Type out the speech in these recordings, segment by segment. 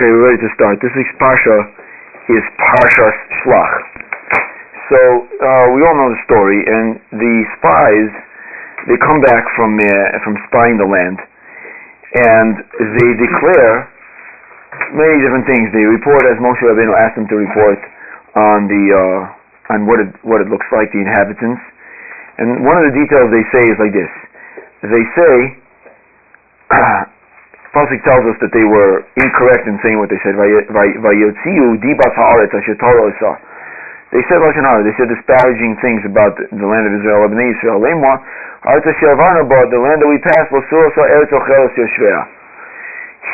Okay, we're ready to start. This week's Parsha is Parshas Shlach. So, uh, we all know the story, and the spies, they come back from, uh, from spying the land, and they declare many different things. They report, as Moshe Rabbeinu asked them to report, on the, uh, on what it, what it looks like, the inhabitants. And one of the details they say is like this. They say, Pasuk tells us that they were incorrect in saying what they said. They said. They said disparaging things about the land of Israel, Israel. The land that we passed.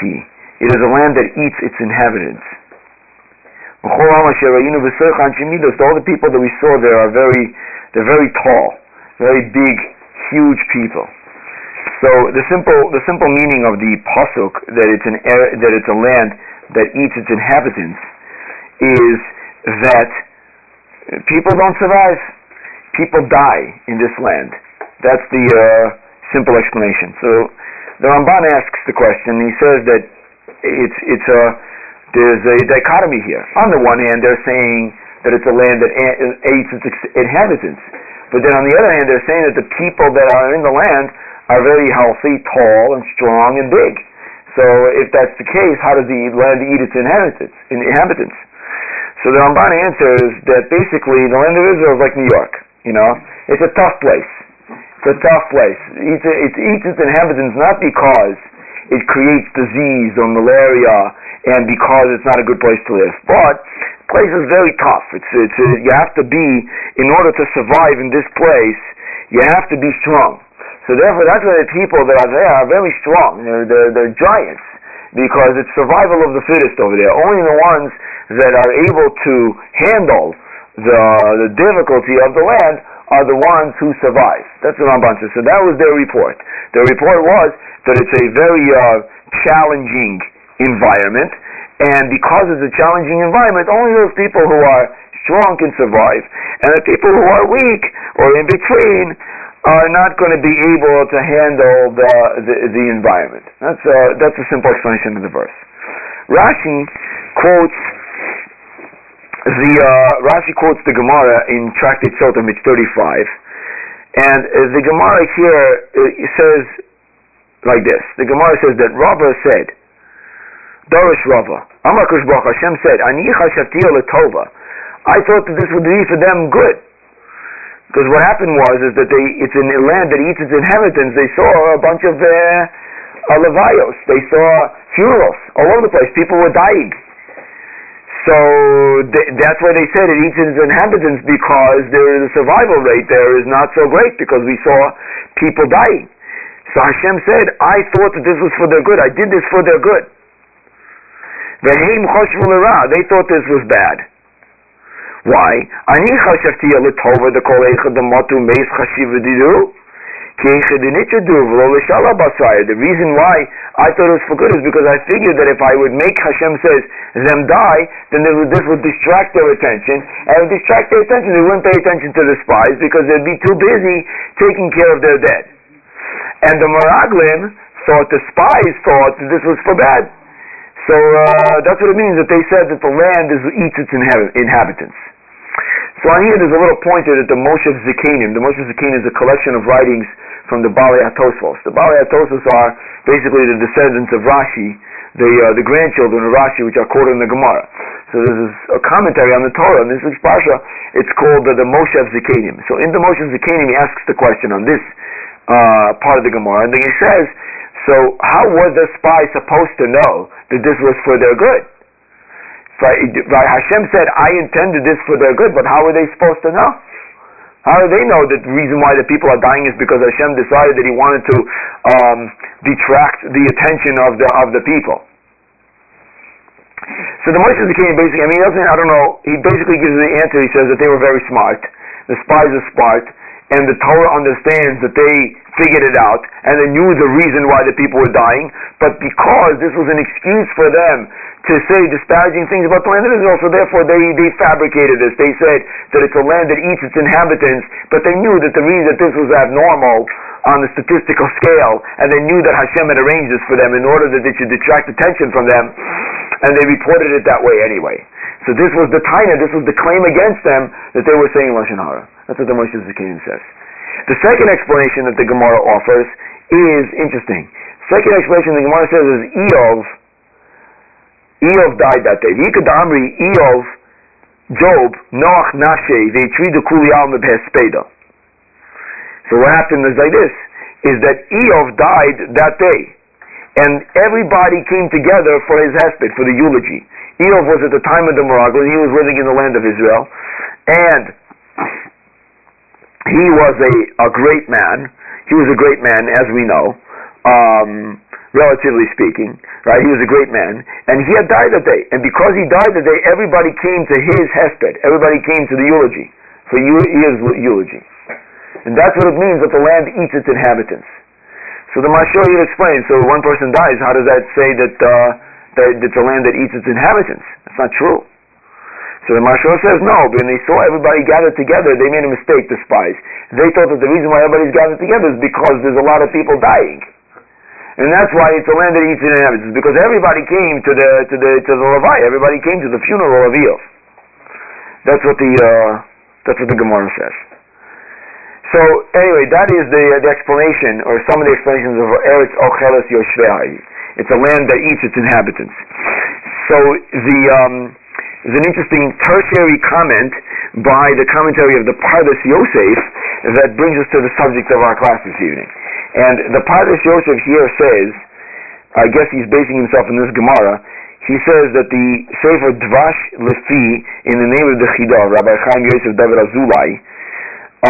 He. It is a land that eats its inhabitants. All the people that we saw there are very, they're very tall, very big, huge people. So the simple the simple meaning of the pasuk that it's an that it's a land that eats its inhabitants is that people don't survive. People die in this land. That's the uh, simple explanation. So the Ramban asks the question. He says that it's it's a there's a dichotomy here. On the one hand, they're saying that it's a land that eats its inhabitants, but then on the other hand, they're saying that the people that are in the land are very healthy, tall, and strong and big. So if that's the case, how does the land eat its inhabitants? So the Ramban answers that basically the land of Israel is like New York. You know, it's a tough place. It's a tough place. It eats, it eats its inhabitants not because it creates disease or malaria and because it's not a good place to live, but the place is very tough. It's, it's, you have to be, in order to survive in this place, you have to be strong. So therefore, that's why the people that are there are very strong. They're, they're, they're giants because it's survival of the fittest over there. Only the ones that are able to handle the, the difficulty of the land are the ones who survive. That's what Ramban says. So that was their report. Their report was that it's a very uh, challenging environment, and because it's a challenging environment, only those people who are strong can survive, and the people who are weak or in between are not going to be able to handle the, the, the environment. That's a, that's a simple explanation of the verse. Rashi quotes the uh, Rashi quotes the Gemara in Tractate Sota, page 35, and uh, the Gemara here uh, says like this. The Gemara says that Rava said, Dorish Rava, Amar Baruch Hashem said, Ani Letova. I thought that this would be for them good. Because what happened was is that they it's in a land that eats its inhabitants. They saw a bunch of uh, uh, levios. They saw funerals all over the place. People were dying. So th- that's why they said it eats its inhabitants because the survival rate there is not so great because we saw people dying. So Hashem said, I thought that this was for their good. I did this for their good. They thought this was bad. Why? Ani chashafti letova the kol echad motu meis chashiv the reason why I thought it was for good is because I figured that if I would make Hashem says them die, then would, this would distract their attention. And it would distract their attention, they wouldn't pay attention to the spies because they'd be too busy taking care of their dead. And the Meraglim thought, the spies thought that this was for bad. So uh, that's what it means that they said that the land is, eats its inhabitants. So on here there's a little pointer that the Moshav Zekenim, the Moshav Zekenim is a collection of writings from the Baalei HaTosafos. The Baalei HaTosafos are basically the descendants of Rashi, the, uh, the grandchildren of Rashi, which are quoted in the Gemara. So this is a commentary on the Torah. In this week's Parsha, it's called the, Moshav Zekenim. So in the Moshav Zekenim, he asks the question on this uh, part of the Gemara, and then he says, so how was the spy supposed to know that this was for their good? Right, Hashem said, I intended this for their good, but how are they supposed to know? How do they know that the reason why the people are dying is because Hashem decided that He wanted to um, detract the attention of the of the people? So the Moshe King basically, I mean, doesn't, I don't know, he basically gives the answer. He says that they were very smart. The spies are smart, and the Torah understands that they figured it out, and they knew the reason why the people were dying, but because this was an excuse for them to say disparaging things about the land of Israel, so therefore they, they fabricated this. They said that it's a land that eats its inhabitants, but they knew that the reason that this was abnormal on the statistical scale, and they knew that Hashem had arranged this for them in order that they should detract attention from them. and they reported it that way anyway. So this was the taina, this was the claim against them that they were saying lashon hara. That's what the Moshav Zekenim says. The second explanation that the Gemara offers is interesting. Second explanation the Gemara says is Eov. Eov died that day. Vika Damri, Eov, Job, Noach Nashe, the Kuli Alma So what happened is like this, is that Eov died that day. And everybody came together for his hesped, for the eulogy. Eov was at the time of the miracle, and he was living in the land of Israel. And he was a, a great man. He was a great man, as we know, um, relatively speaking, right? He was a great man. And he had died that day. And because he died that day, everybody came to his hesped. Everybody came to the eulogy, for his eulogy. And that's what it means that the land eats its inhabitants. So the Mashal here explains, so one person dies, how does that say that, uh, that it's a land that eats its inhabitants? That's not true. So the Mashal says no, when they saw everybody gathered together, they made a mistake, the spies. They thought that the reason why everybody's gathered together is because there's a lot of people dying. And that's why it's a land that eats its inhabitants, because everybody came to the, to the, to the Levi, everybody came to the funeral of Eov. That's what the, uh, that's what the Gemara says. So anyway, that is the, the explanation, or some of the explanations of Eretz Ocheles Yoshvei. It's a land that eats its inhabitants. So the um, there's an interesting tertiary comment by the commentary of the Pardes Yosef that brings us to the subject of our class this evening. And the Pardes Yosef here says, I guess he's basing himself in this Gemara, he says that the Sefer Dvash Lefi, in the name of the Chidah, Rabbi Chaim Yosef David Azulai,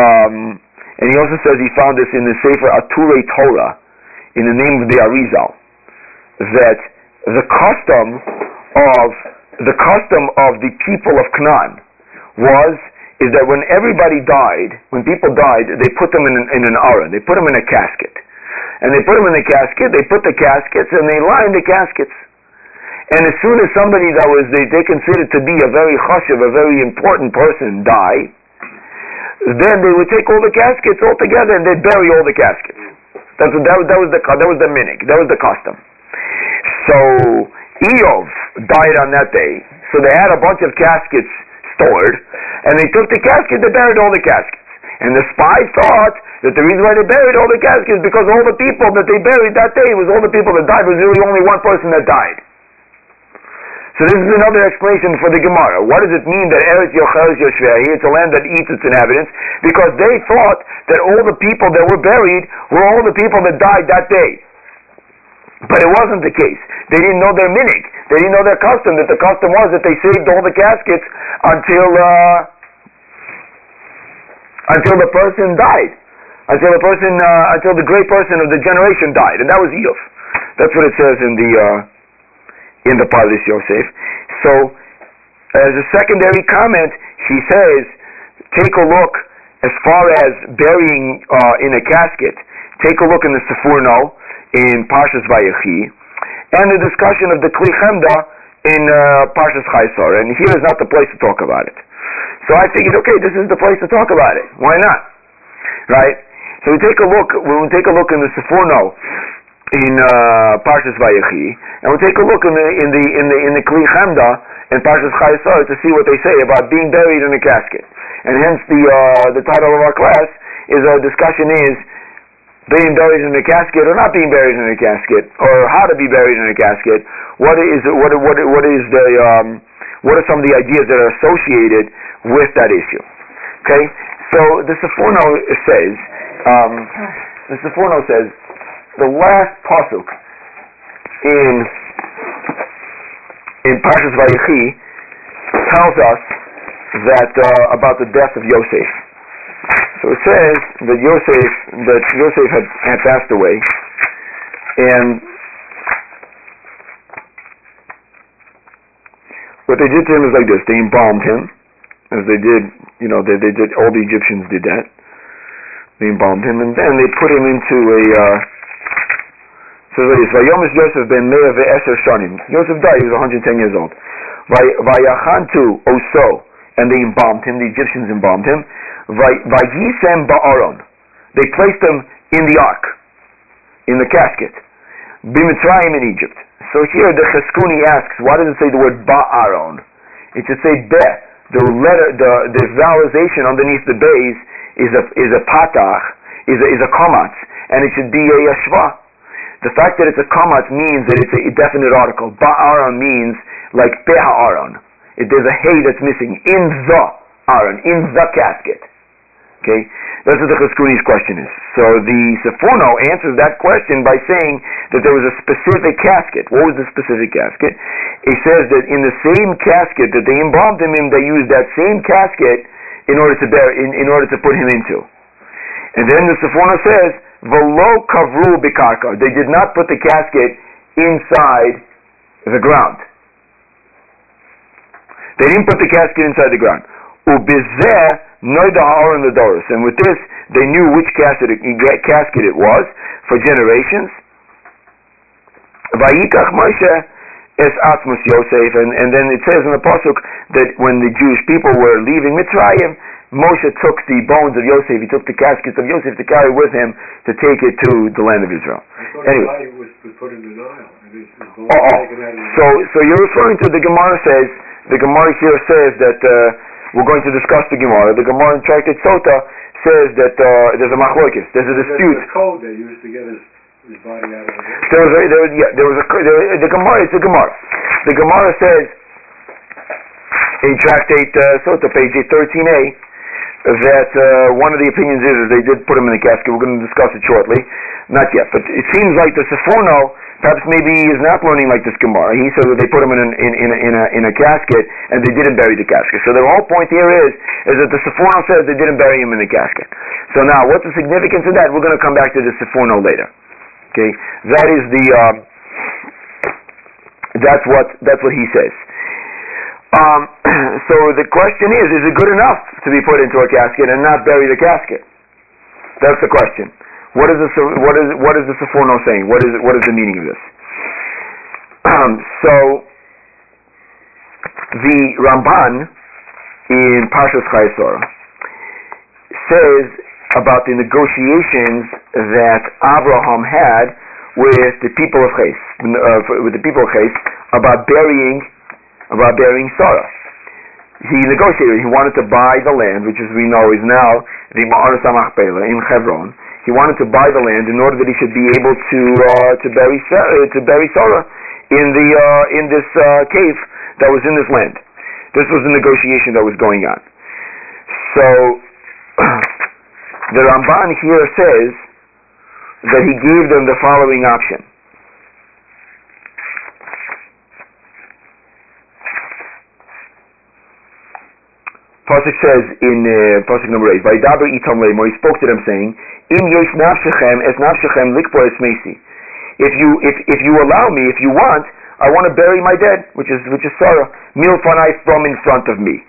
um, and he also says he found this in the Sefer Ature Torah, in the name of the Arizal, that the custom of the custom of the people of Canaan was is that when everybody died, when people died, they put them in an, in an aron, they put them in a casket, and they put them in the casket. They put the caskets and they line the caskets. And as soon as somebody that was they, they considered to be a very chashiv, a very important person, die, then they would take all the caskets all together and they'd bury all the caskets. That's that, that was the that was the minhag. That was the custom. So Eov died on that day. So they had a bunch of caskets stored, and they took the casket. They buried all the caskets. And the spies thought that the reason why they buried all the caskets is because all the people that they buried that day was all the people that died. There was really only one person that died. So this is another explanation for the Gemara. What does it mean that Eretz Yochel is Yoshvei, it's a land that eats its inhabitants? Because they thought that all the people that were buried were all the people that died that day. But it wasn't the case. They didn't know their minhag. They didn't know their custom, that the custom was that they saved all the caskets until, uh, until the person died. Until the person, uh, until the great person of the generation died. And that was Eov. That's what it says in the, uh, in the Pardes Yosef. So, as a secondary comment, she says, take a look as far as burying uh, in a casket. Take a look in the Seforno in Parshas Vayechi, and the discussion of the Kli Chemda in uh, Parshas Chaisar. And here is not the place to talk about it. So I figured, okay, this is the place to talk about it. Why not? Right? So we take a look. We take a look in the Seforno in uh, Parshas Vayechi, and we'll take a look in the in the in the in the Kli Chemda in Parshas Chayesar to see what they say about being buried in a casket. And hence the uh, the title of our class is our discussion is being buried in a casket or not being buried in a casket, or how to be buried in a casket. What is what what what is the um, what are some of the ideas that are associated with that issue? Okay, so the Sforno says um, the Sforno says the last pasuk in in Parshas Vayechi tells us that uh, about the death of Yosef. So it says that Yosef that Yosef had, had passed away, and what they did to him is like this: they embalmed him, as they did, you know, they, they did all the Egyptians did that. They embalmed him, and then they put him into a uh, so this, Vayomis Yosef ben Meir ve'eser shanim. Yosef died, he was 110 years old. Vayachantu oso, and they embalmed him, the Egyptians embalmed him. Vayisem ba'aron. They placed him in the ark, in the casket. Bimitzrayim in Egypt. So here the Chizkuni asks, why does it say the word Ba'aron? It should say Be. The letter, the, the vowelization underneath the beis is a, is a patach, is a, is a komatz, and it should be a yashva. The fact that it's a komatz means that it's a definite article. Ba'aron means like Beha'aron. There's a hay that's missing in the aron, in the casket. Okay? That's what the Chizkuni's question is. So the Seforno answers that question by saying that there was a specific casket. What was the specific casket? He says that in the same casket that they embalmed him in, they used that same casket in order to bear, in, in order to put him into. And then the Seforno says, Velo kavru bikarka. They did not put the casket inside the ground. They didn't put the casket inside the ground. Ubizeh Noida Ha'aron the Doris. And with this, they knew which casket it, casket it was for generations. Vayikach Moshe es Atmos Yosef. And, and then it says in the Pasuk that when the Jewish people were leaving Mitzrayim, Moshe took the bones of Yosef, he took the caskets of Yosef to carry with him to take it to the land of Israel. Anyway. was the Nile. oh, so, so you're referring to the Gemara says, the Gemara here says that uh, we're going to discuss the Gemara. The Gemara in Tractate Sota says that uh, there's a machlokes, there's a dispute. There's a code they used to get his, his body out of the There was a, there, was, yeah, there was a there, the Gemara. It's a Gemara. The Gemara says in Tractate uh, Sota, page 13a, that uh, one of the opinions is that they did put him in the casket. We're going to discuss it shortly. Not yet, but it seems like the Seforno Perhaps maybe he is not learning like this Gemara. He said that they put him in, an, in, in, a, in, a, in a casket and they didn't bury the casket. So the whole point here is is that the Sephorno says they didn't bury him in the casket. So now, what's the significance of that? We're going to come back to the Sephorno later. Okay, that is the um, that's what that's what he says. Um, so the question is: Is it good enough to be put into a casket and not bury the casket? That's the question. What is this? what is what is the Seforno saying? What is what is the meaning of this? Um, so the Ramban in Parshas Chayesora says about the negotiations that Abraham had with the people of Ches, uh, with the people of Ches about burying about burying Sarah. He negotiated. He wanted to buy the land, which, as we know, is now the Machpelah in Hebron he wanted to buy the land in order that he should be able to uh, to bury uh, to bury Sarah in the uh, in this uh, cave that was in this land. This was the negotiation that was going on. So the Ramban here says that he gave them the following option. Pasuk says in uh, Pasuk number 8, Vaidaber itam he spoke to them saying, in yesh nafshechem es nafshechem likpo es mesi. If you if if you allow me, if you want, I want to bury my dead, which is which is Sarah. Milfanai from in front of me.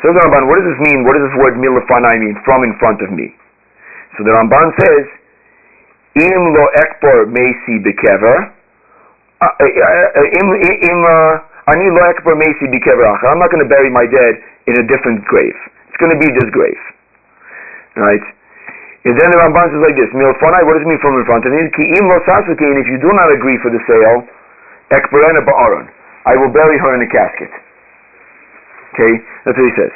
So the Ramban, what does this mean? What does this word milfanai mean? From in front of me. So the Ramban says, Im lo ekpor mesi bekever. Uh, uh, uh, Im ani lo ekpor mesi I'm not going to bury my dead in a different grave. It's going to be this grave. Right? And then the Ramban says like this, Milfonai, what does it mean from in front of me? If you do not agree for the sale, ekberena ba'aron, I will bury her in a casket. Okay, that's what he says.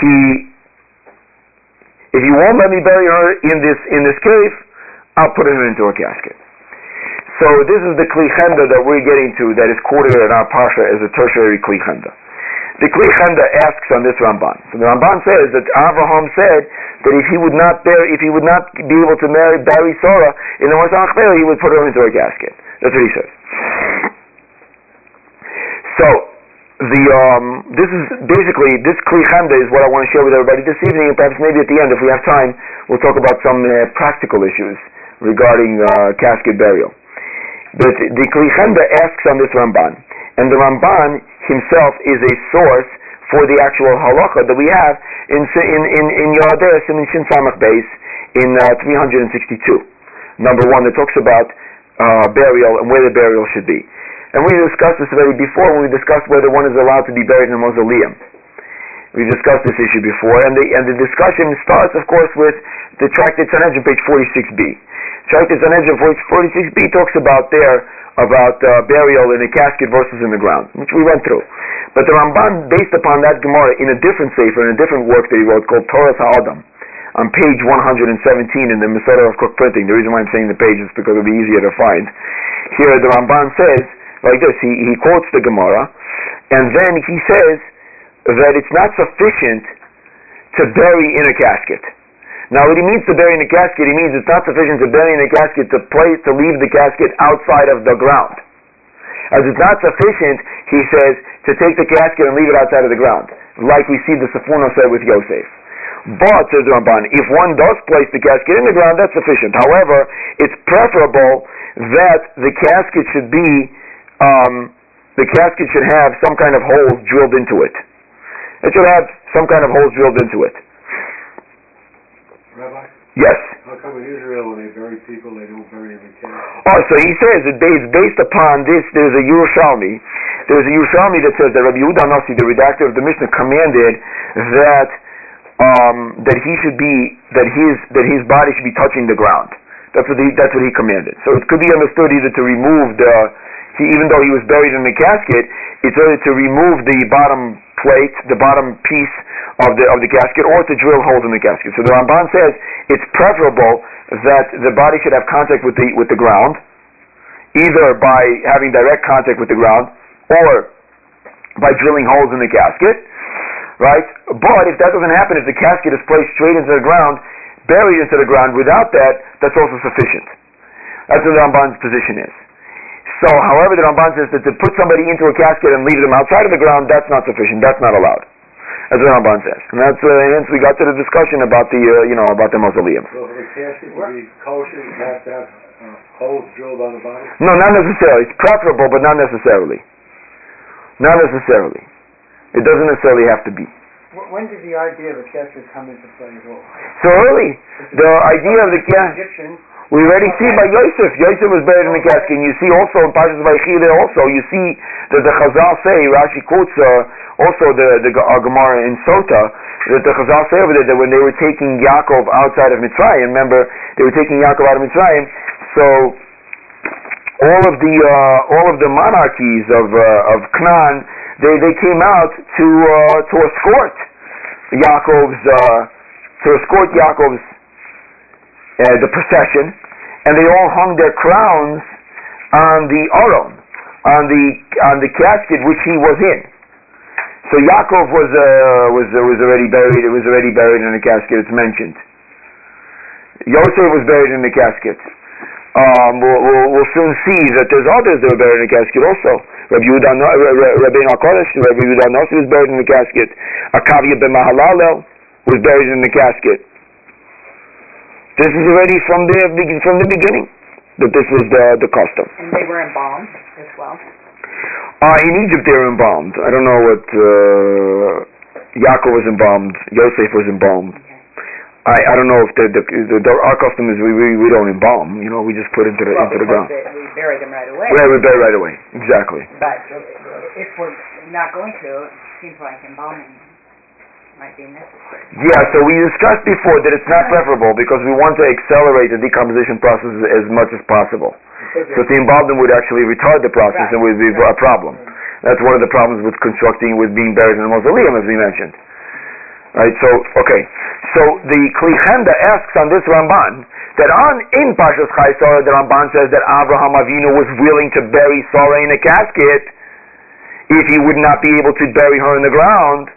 Ki, if you won't let me bury her in this in this cave, I'll put her into a casket. So this is the Kli Chemda that we're getting to that is quoted in our parsha as a tertiary Kli Chemda. The Kli asks on this Ramban. So the Ramban says that Abraham said that if he would not bear, if he would not be able to marry bury Sarah in the Masach he would put her into a casket. That's what he says. So the um, this is basically this Kli is what I want to share with everybody this evening, and perhaps maybe at the end, if we have time, we'll talk about some uh, practical issues regarding uh, casket burial. But the Kli asks on this Ramban, and the Ramban himself is a source for the actual halacha that we have in in in in Yodeh Simin Shin Samach beis in uh, 362. Number one that talks about uh, burial and where the burial should be. And we discussed this already before when we discussed whether one is allowed to be buried in a mausoleum. We've discussed this issue before, and the and the discussion starts, of course, with the Tractate Sanhedrin, page 46b. Tractate Sanhedrin, page 46b, talks about there about uh, burial in a casket versus in the ground, which we went through. But the Ramban, based upon that Gemara, in a different sefer, in a different work that he wrote called Toras Ha'adam, on page 117 in the Mossad HaRav Kook printing. The reason why I'm saying the page is because it'll be easier to find. Here the Ramban says like this. He, he quotes the Gemara, and then he says that it's not sufficient to bury in a casket. Now, what he means to bury in a casket, he means it's not sufficient to bury in a casket to place to leave the casket outside of the ground. As it's not sufficient, he says, to take the casket and leave it outside of the ground, like we see the Sforno said with Yosef. But, says Ramban, if one does place the casket in the ground, that's sufficient. However, it's preferable that the casket should be, um, the casket should have some kind of holes drilled into it. It should have some kind of holes drilled into it. Rabbi, Yes. how come in Israel when they bury people, they don't bury them in caskets? Oh, so he says that it's based upon this. There's a Yerushalmi. There's a Yerushalmi that says that Rabbi Yehuda Nasi, the redactor of the Mishnah, commanded that um, that he should be that his that his body should be touching the ground. That's what he that's what he commanded. So it could be understood either to remove the he, even though he was buried in the casket, it's either to remove the bottom plate, the bottom piece of the of the casket, or to drill holes in the casket. So the Ramban says it's preferable that the body should have contact with the with the ground, either by having direct contact with the ground or by drilling holes in the casket, right? But if that doesn't happen, if the casket is placed straight into the ground, buried into the ground without that, that's also sufficient. That's what the Ramban's position is. So, however, the Ramban says that to put somebody into a casket and leave them outside of the ground, that's not sufficient. That's not allowed. That's what the Ramban says. And that's uh, hence we got to the discussion about the, uh, you know, about the mausoleums. So for the casket to be kosher, you have to have uh, holes drilled on the body? No, not necessarily. It's preferable, but not necessarily. Not necessarily. It doesn't necessarily have to be. When did the idea of a casket come into play at all? So early, the idea of the casket. Egyptians, We already see by Yosef. Yosef was buried in the casket. And you see also in Pashas Vayichi there also, you see that the Chazal say, Rashi quotes uh, also the, the uh, Gemara in Sota, that the Chazal say over there that when they were taking Yaakov outside of Mitzrayim, remember, they were taking Yaakov out of Mitzrayim, so all of the, uh, all of the monarchies of, uh, of Canaan, they, they came out to, uh, to escort Yaakov's, uh, to escort Yaakov's uh, the procession, and they all hung their crowns on the aron, on the on the casket which he was in. So Yaakov was uh, was uh, was already buried. It was already buried in the casket. It's mentioned. Yosef was buried in the casket. Um, we'll, we'll, we'll soon see that there's others that were buried in the casket also. Rabbi Yehuda, Rabbi Nakodesh, Rabbi Yehuda Nossi was buried in the casket. Akavia ben Mahalalel was buried in the casket. This is already from the from the beginning that this was the the custom. And they were embalmed as well. Uh, in Egypt they were embalmed. I don't know what uh, Yaakov was embalmed. Yosef was embalmed. I, I don't know if the, the, the, the our custom is we, we we don't embalm. You know, we just put into the well, into the ground. they, we bury them right away. Yeah, we bury right away. Exactly. But if we're not going to, it seems like embalming might be necessary. Yeah, so we discussed before that it's not preferable because we want to accelerate the decomposition process as much as possible. So to embalm them would actually retard the process and would be a problem. That's one of the problems with constructing, with being buried in a mausoleum, as we mentioned. Right, so, okay. So the Kli Chemda asks on this Ramban that on in Pashas Chai the Ramban says that Abraham Avinu was willing to bury Sarah in a casket if he would not be able to bury her in the ground.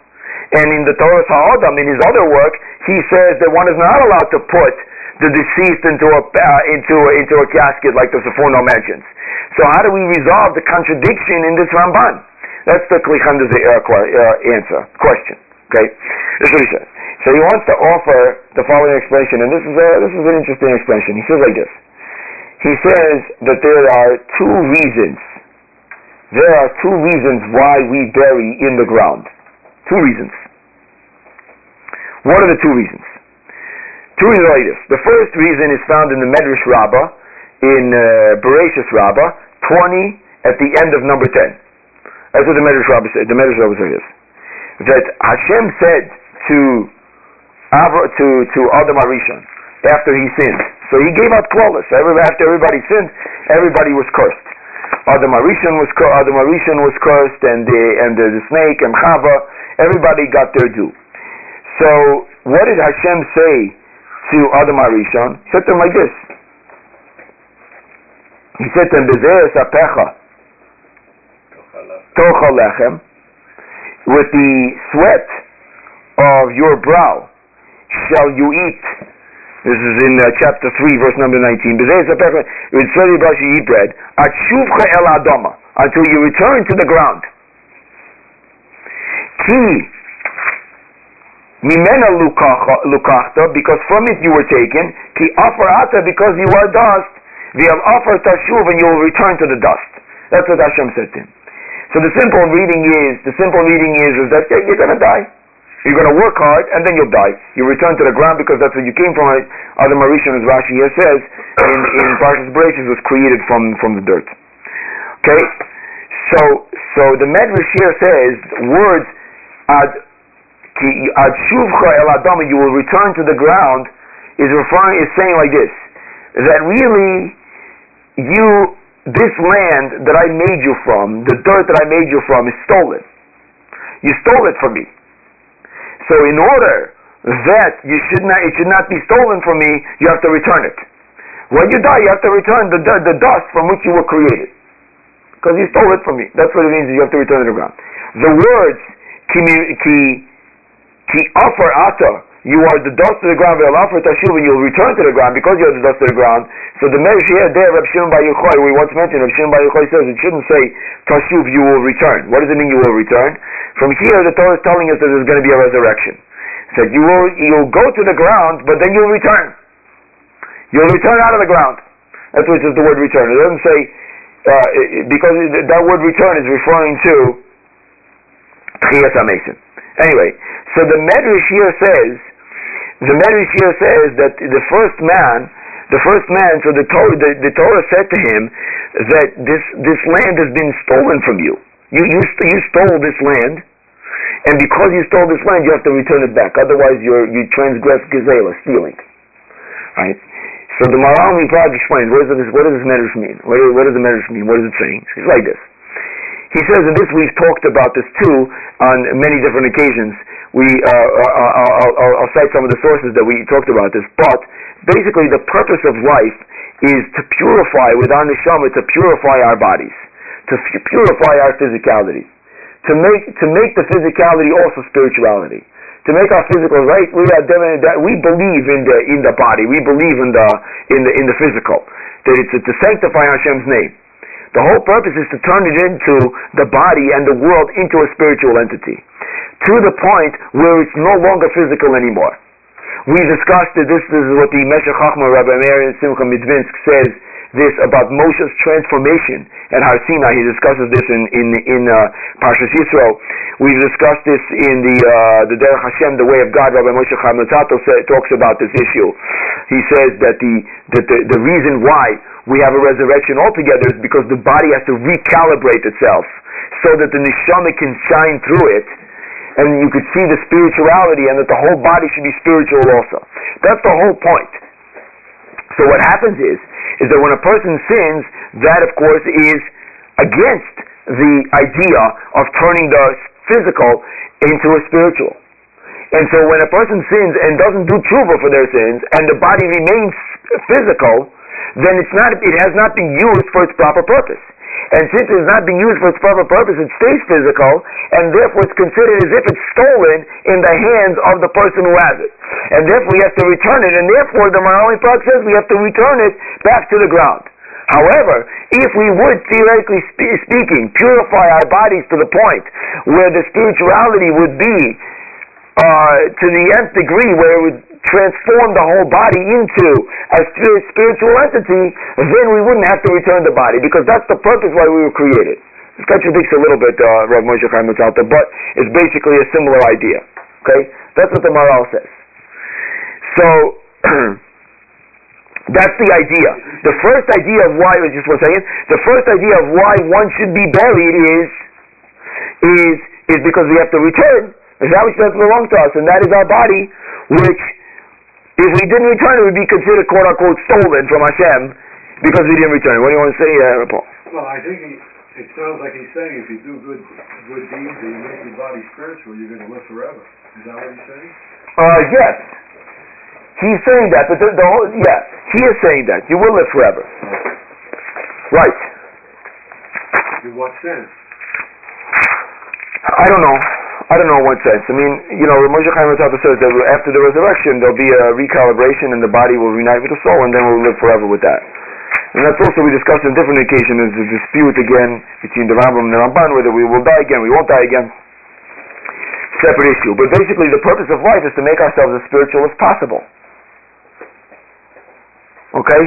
And in the Toras Ha'adam, in his other work, he says that one is not allowed to put the deceased into a uh, into a, into a casket like the Sephorno mentions. So how do we resolve the contradiction in this Ramban? That's the Kli Chemda's uh, uh, answer question. Okay, this is what he says. So he wants to offer the following explanation, and this is a, this is an interesting explanation. He says like this. He says that there are two reasons. There are two reasons why we bury in the ground. Two reasons. What are the two reasons? Two reasons. The first reason is found in the Medrash Rabbah, in uh, Bereshis Rabbah, 20 at the end of number 10. That's what the Medrash Rabbah says. The Medrash Rabbah says. that Hashem said to Avra, to to Adam HaRishon after he sinned. So he gave out clawless. After everybody sinned, everybody was cursed. Adam HaRishon was Adam was cursed, and the and the, the snake and Chava. Everybody got their due. So what did Hashem say to Adam HaRishon? He said to him like this. He said to him, "Bezer sapecha tochal lechem." With the sweat of your brow shall you eat. This is in uh, chapter 3, verse number 19. With sweaty brow you eat bread. Atshuvcha el adama. Until you return to the ground. Ki mimena lukachta, because from it you were taken. Ki afarata, because you are dust. V'al afar tashuv, and you will return to the dust. That's what Hashem said to him. So the simple reading is, the simple reading is, is that you're going to die. You're going to work hard, and then you'll die. You return to the ground because that's where you came from. Adam HaRishon, as Rashi here says, in, in Parshas Bereshit, was created from, from the dirt. Okay? So, so the Medrash here says, words, you will return to the ground, is referring, is saying like this, that really, you this land that I made you from, the dirt that I made you from, is stolen. You stole it from me. So in order that you should not, it should not be stolen from me, you have to return it. When you die, you have to return the, the dust from which you were created. Because you stole it from me. That's what it means, you have to return it to the ground. The words, ki, ki, offer ata, you are the dust of the ground, offer tashuv, and you'll return to the ground because you're the dust of the ground. So the measure here, there, Reb Shimon Bar Yochai, we once mentioned, Reb Shimon Bar Yochai says it shouldn't say tashuv, you will return. What does it mean you will return? From here, the Torah is telling us that there's going to be a resurrection. It said you will, you'll go to the ground, but then you'll return. You'll return out of the ground. That's what is the word return. It doesn't say, uh, because that word return is referring to Chiyas HaMesim. Anyway, so the Medrash here says the Medrash here says that the first man, the first man, so the Torah, the, the Torah said to him that this this land has been stolen from you. You you, you stole this land, and because you stole this land, you have to return it back. Otherwise, you're you transgress gazela, stealing. Right. So the Maharal Miprag explains what does this what does this Medrash mean? What, what does the Medrash mean? What is it saying? It's like this. He says, and this we've talked about this too on many different occasions. We, uh, I'll, I'll, I'll, cite some of the sources that we talked about this, but basically the purpose of life is to purify with our neshama, to purify our bodies, to f- purify our physicality, to make to make the physicality also spirituality, to make our physical right. We are we believe in the in the body, we believe in the in the in the physical, that it's to sanctify Hashem's name. The whole purpose is to turn it into the body and the world into a spiritual entity. To the point where it's no longer physical anymore. We discussed that this, this is what the Meshech Chachma Rabbi Meir Simcha Midvinsk says this about Moshe's transformation at Har Sinai. He discusses this in in in uh, Parshas Yisro. We've discussed this in the uh, the Derech Hashem, the way of God. Rabbi Moshe Chaim talks about this issue. He says that the that the, the reason why we have a resurrection altogether is because the body has to recalibrate itself so that the neshama can shine through it and you could see the spirituality and that the whole body should be spiritual also. That's the whole point. So what happens is, is that when a person sins, that of course is against the idea of turning the physical into a spiritual. And so when a person sins and doesn't do tshuva for their sins, and the body remains physical, then it's not, it has not been used for its proper purpose. And since it's not being used for its proper purpose, it stays physical, and therefore it's considered as if it's stolen in the hands of the person who has it. And therefore we have to return it, and therefore the Maharal Miprag says we have to return it back to the ground. However, if we would, theoretically speaking, purify our bodies to the point where the spirituality would be uh, to the nth degree, where it would transform the whole body into a spiritual entity, then we wouldn't have to return the body because that's the purpose why we were created. This contradicts a little bit, uh, Rav Moshe Chaim but it's basically a similar idea. Okay, that's what the Maharal says. So. That's the idea. The first idea of why, just one second, the first idea of why one should be buried is, is, is because we have to return that which does belong to us, and that is our body, which, if we didn't return it, would be considered quote unquote stolen from Hashem because we didn't return it. What do you want to say, uh, Paul? Well, I think he, it sounds like he's saying if you do good good deeds and you make your body spiritual, you're going to live forever. Is that what he's saying? Uh, yes. He's saying that, but the, the whole, yeah, he is saying that. You will live forever. Right. In what sense? I don't know. I don't know in what sense. I mean, you know, Moshe Chaim Rizal says that after the resurrection, there'll be a recalibration and the body will reunite with the soul, and then we'll live forever with that. And that's also we discussed on different occasions, the dispute again between the Rambam and the Ramban, whether we will die again, we won't die again. Separate issue. But basically, the purpose of life is to make ourselves as spiritual as possible. Okay?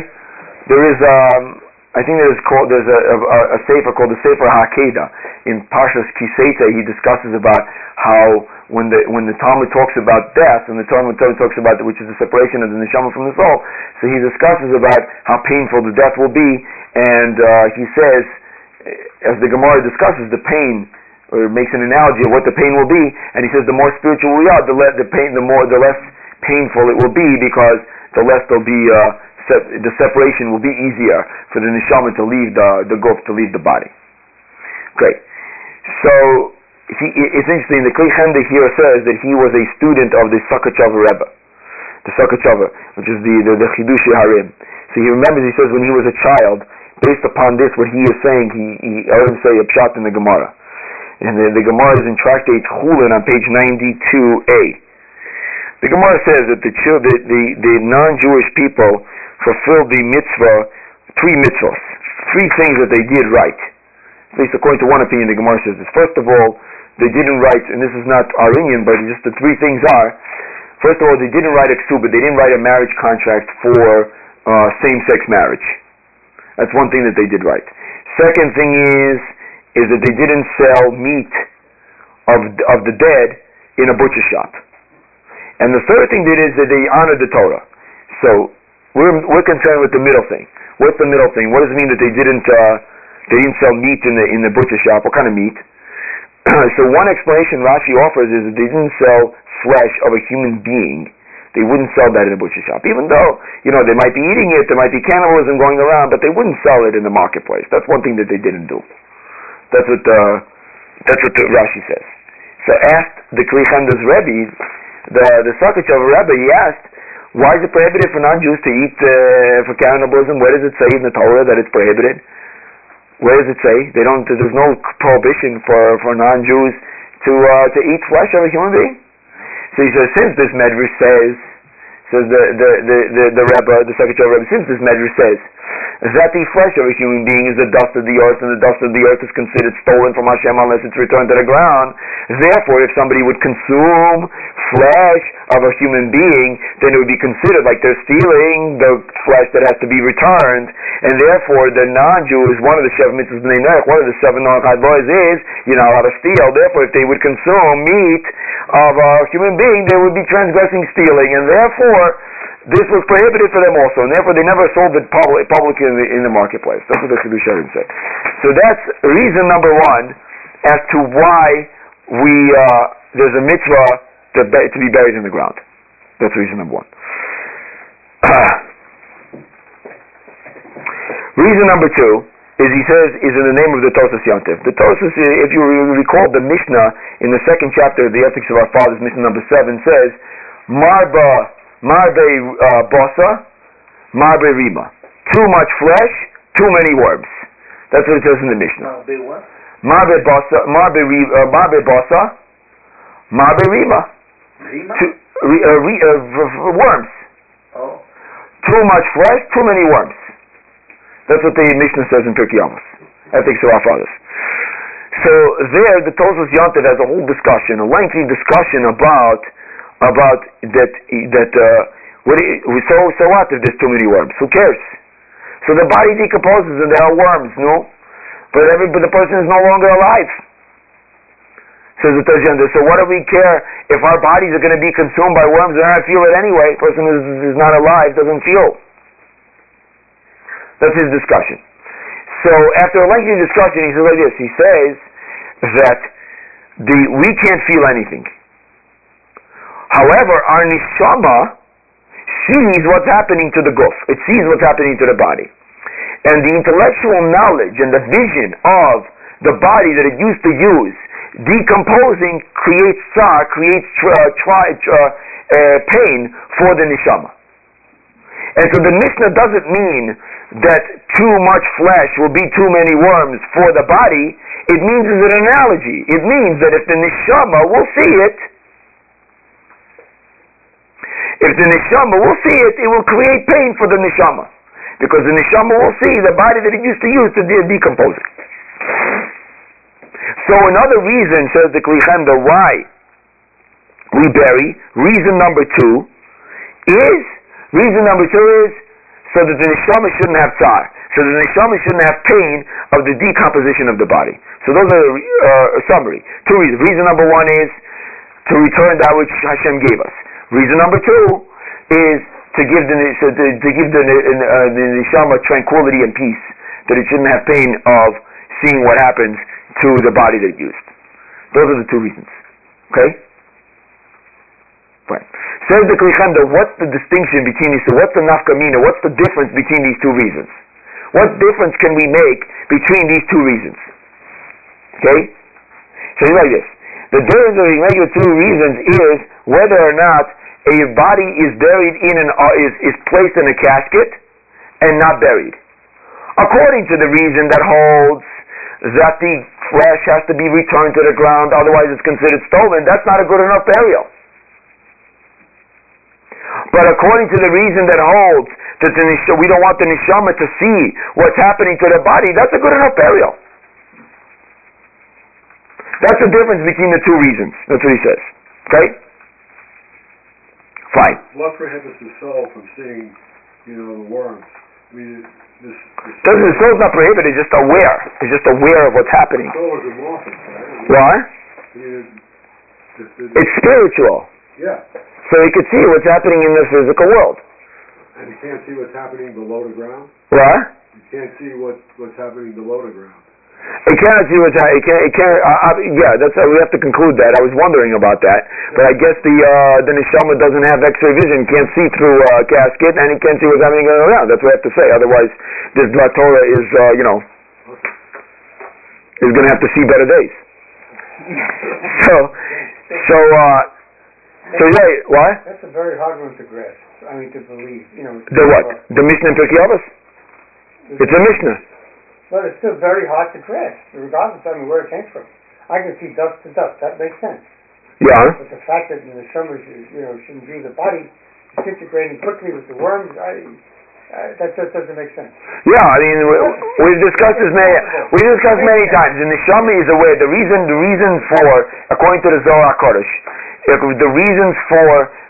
There is, um, I think there's called there's a, a, a sefer called the Sefer Hakeda in Parshas Kiseta. He discusses about how when the when the Talmud talks about death and the Talmud talks about which is the separation of the neshama from the soul. So he discusses about how painful the death will be, and uh, he says, as the Gemara discusses the pain or makes an analogy of what the pain will be, and he says the more spiritual we are, the less the pain, the more the less painful it will be because the less there'll be. Uh, the separation will be easier for the neshama to leave the the guf to leave the body. Okay, so he, it's interesting. The Kli Chemda here says that he was a student of the Sochatchover Rebbe, the Sochatchover, which is the the, the Chiddushei HaRim. So he remembers. He says when he was a child, based upon this, what he is saying, he, he I heard him say a pshat in the Gemara, and the, the Gemara is in Tractate Chulin on page ninety-two a. The Gemara says that the the, the, the non-Jewish people fulfilled the mitzvah, three mitzvahs, three things that they did right. At least according to one opinion, the Gemara says this. First of all, they didn't write, and this is not our Arinian, but just the three things are, first of all, they didn't write a ksuba, they didn't write a marriage contract for uh, same-sex marriage. That's one thing that they did right. Second thing is, is that they didn't sell meat of, of the dead in a butcher shop. And the third thing they did is that they honored the Torah. So we're, we're concerned with the middle thing. What's the middle thing? What does it mean that they didn't uh, they didn't sell meat in the in the butcher shop? What kind of meat? so one explanation Rashi offers is that they didn't sell flesh of a human being. They wouldn't sell that in a butcher shop, even though you know they might be eating it, there might be cannibalism going around, but they wouldn't sell it in the marketplace. That's one thing that they didn't do. That's what uh, that's what the Rashi says. So asked the Kli Chemda's Rebbe, the the Sochatchov Rebbe, he asked, why is it prohibited for non-Jews to eat uh, for cannibalism? Where does it say in the Torah that it's prohibited? Where does it say? They don't. There's no prohibition for, for non-Jews to uh, to eat flesh of a human being. So he says, since this medrash says, says the the the the, the Rebbe, the secretary Rebbe, since this medrash says that the flesh of a human being is the dust of the earth, and the dust of the earth is considered stolen from Hashem unless it's returned to the ground. Therefore, if somebody would consume flesh of a human being, then it would be considered like they're stealing the flesh that has to be returned, and therefore the non-Jew is one of the seven mitzvahs one of the seven Noachide laws is you're not allowed to steal. Therefore, if they would consume meat of a human being, they would be transgressing stealing, and therefore this was prohibited for them also, and therefore they never sold it public, publicly in the, in the marketplace. That's what the Chiddush said. So that's reason number one as to why we uh, there's a mitzvah to, be, to be buried in the ground. That's reason number one. reason number two is he says is in the name of the Tosfos Yom Tov. The Tosas, if you recall the Mishnah in the second chapter of the Ethics of Our Fathers, Mishnah number seven says, Marba Marbe uh, bosa, marbe rima. Too much flesh, too many worms. That's what it says in the Mishnah. Marbe what? Marbe bosa, marbe, uh, marbe bosa, marbe rima. Rima? Too, re, uh, re, uh, worms. Oh. Too much flesh, too many worms. That's what the Mishnah says in Pirkei Avos. Ethics of our fathers. So there, the Tosfos Yom Tov has a whole discussion, a lengthy discussion about about that that uh, what so so what if there's too many worms? Who cares? So the body decomposes and there are worms, no? But every but the person is no longer alive. Says the Tajanda. So what do we care if our bodies are going to be consumed by worms? They're not feel it anyway. person is, is not alive, doesn't feel. That's his discussion. So after a lengthy discussion, he says like this. He says that the we can't feel anything However, our neshama sees what's happening to the guf. It sees what's happening to the body. And the intellectual knowledge and the vision of the body that it used to use, decomposing creates tsar, creates uh, tri, uh, uh, pain for the neshama. And so the Mishnah doesn't mean that too much flesh will be too many worms for the body. It means as an analogy. It means that if the neshama will see it, if the neshama will see it, it will create pain for the neshama. Because the neshama will see the body that it used to use to de- decompose it. So another reason, says the Kli Chemda, why we bury, reason number two, is, reason number two is, so that the neshama shouldn't have tsar. So the neshama shouldn't have pain of the decomposition of the body. So those are uh, a summary. Two reasons. Reason number one is to return that which Hashem gave us. Reason number two is to give the so to, to give the uh, the neshama tranquility and peace that it shouldn't have pain of seeing what happens to the body that it used. Those are the two reasons. Okay. Fine. Says the Kli Chemda, what's the distinction between these two? What's the nafkamina? What's the difference between these two reasons? What difference can we make between these two reasons? Okay? So it's like this. The difference between the two reasons is whether or not a body is buried in an uh, is, is placed in a casket and not buried. According to the reason that holds that the flesh has to be returned to the ground, otherwise it's considered stolen, that's not a good enough burial. But according to the reason that holds that the neshama, we don't want the neshama to see what's happening to the body, that's a good enough burial. That's the difference between the two reasons. That's what he says. Okay? Fine. What prohibits the soul from seeing, you know, the worms? I mean, this, this Doesn't the soul's not prohibited, it's just aware. It's just aware of what's happening. soul is amorphous, right? What? I mean, it- it- it- It's spiritual. yeah, So he can see what's happening in the physical world. and you can't see what's happening below the ground. What? You can't see what what's happening below the ground. It cannot see what's happening. It can't. It can't uh, uh, yeah, that's. Uh, we have to conclude that. I was wondering about that, but I guess the uh, the neshama doesn't have X-ray vision. Can't see through a casket, and he can't see what's happening around. That's what I have to say. Otherwise, this Black Torah is, uh, you know, is going to have to see better days. So, so, uh, so yeah. What? That's a very hard one to grasp, I mean, to believe, you know. The what? The Mishnah in Pirkei Avos? It's a Mishnah. But it's still very hard to grasp, regardless, I mean, where it came from. I can see dust to dust, that makes sense. Yeah. But the fact that the neshama, you know, shouldn't view the body disintegrating quickly with the worms, I, uh, that just doesn't make sense. Yeah, I mean, we, we've discussed this many, we discussed many times. The neshama is aware. The reason, the reason for, according to the Zohar Kodesh, the reasons for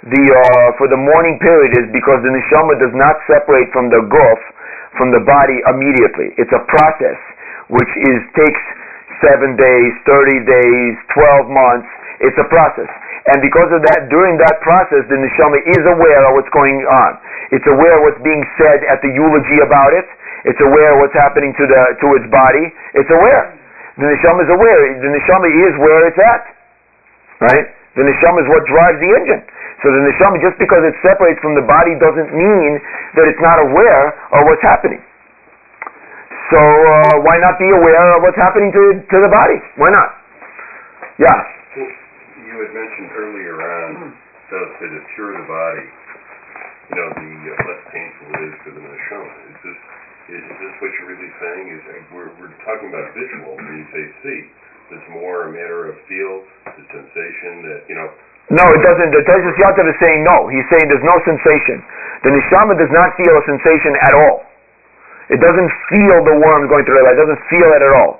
the uh, for the mourning period is because the neshama does not separate from the guf, from the body immediately. It's a process which is takes seven days, thirty days, twelve months. It's a process. And because of that, during that process, the neshama is aware of what's going on. It's aware of what's being said at the eulogy about it. It's aware of what's happening to the to its body. It's aware. The neshama is aware. The neshama is where it's at. Right? The neshama is what drives the engine. So the neshama, just because it separates from the body, doesn't mean that it's not aware of what's happening. So uh, why not be aware of what's happening to to the body? Why not? Yeah. You had mentioned earlier on so to cure the body, you know, the uh, less painful it is for the neshama. Is this is, is this what you're really saying? Is we're we're talking about visual when you say see. It's more a matter of feel, the sensation that you know. No, it doesn't. The Tosfos Yom Tov is saying no. He's saying there's no sensation. The neshama does not feel a sensation at all. It doesn't feel the worm going through it. It doesn't feel it at all.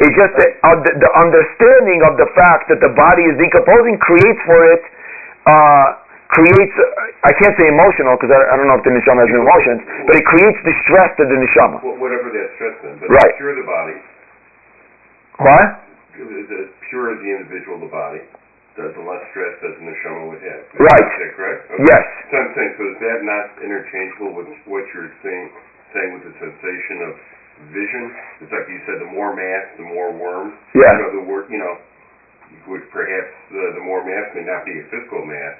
It's just the, uh, the, the understanding of the fact that the body is decomposing creates for it, uh, creates, uh, I can't say emotional because I, I don't know if the neshama has emotions, but it creates distress stress to the neshama. Whatever that stress is, but Right. cure the body, What? The, the pure the individual, the body, the, the less stress that the neshama would have. Is Right. that correct? Okay. Yes. So I'm saying, so is that not interchangeable with what you're saying, saying with the sensation of vision? It's like you said, the more mass, the more worms. Yeah. You know, the wor you know, which perhaps the, the more mass may not be a physical mass,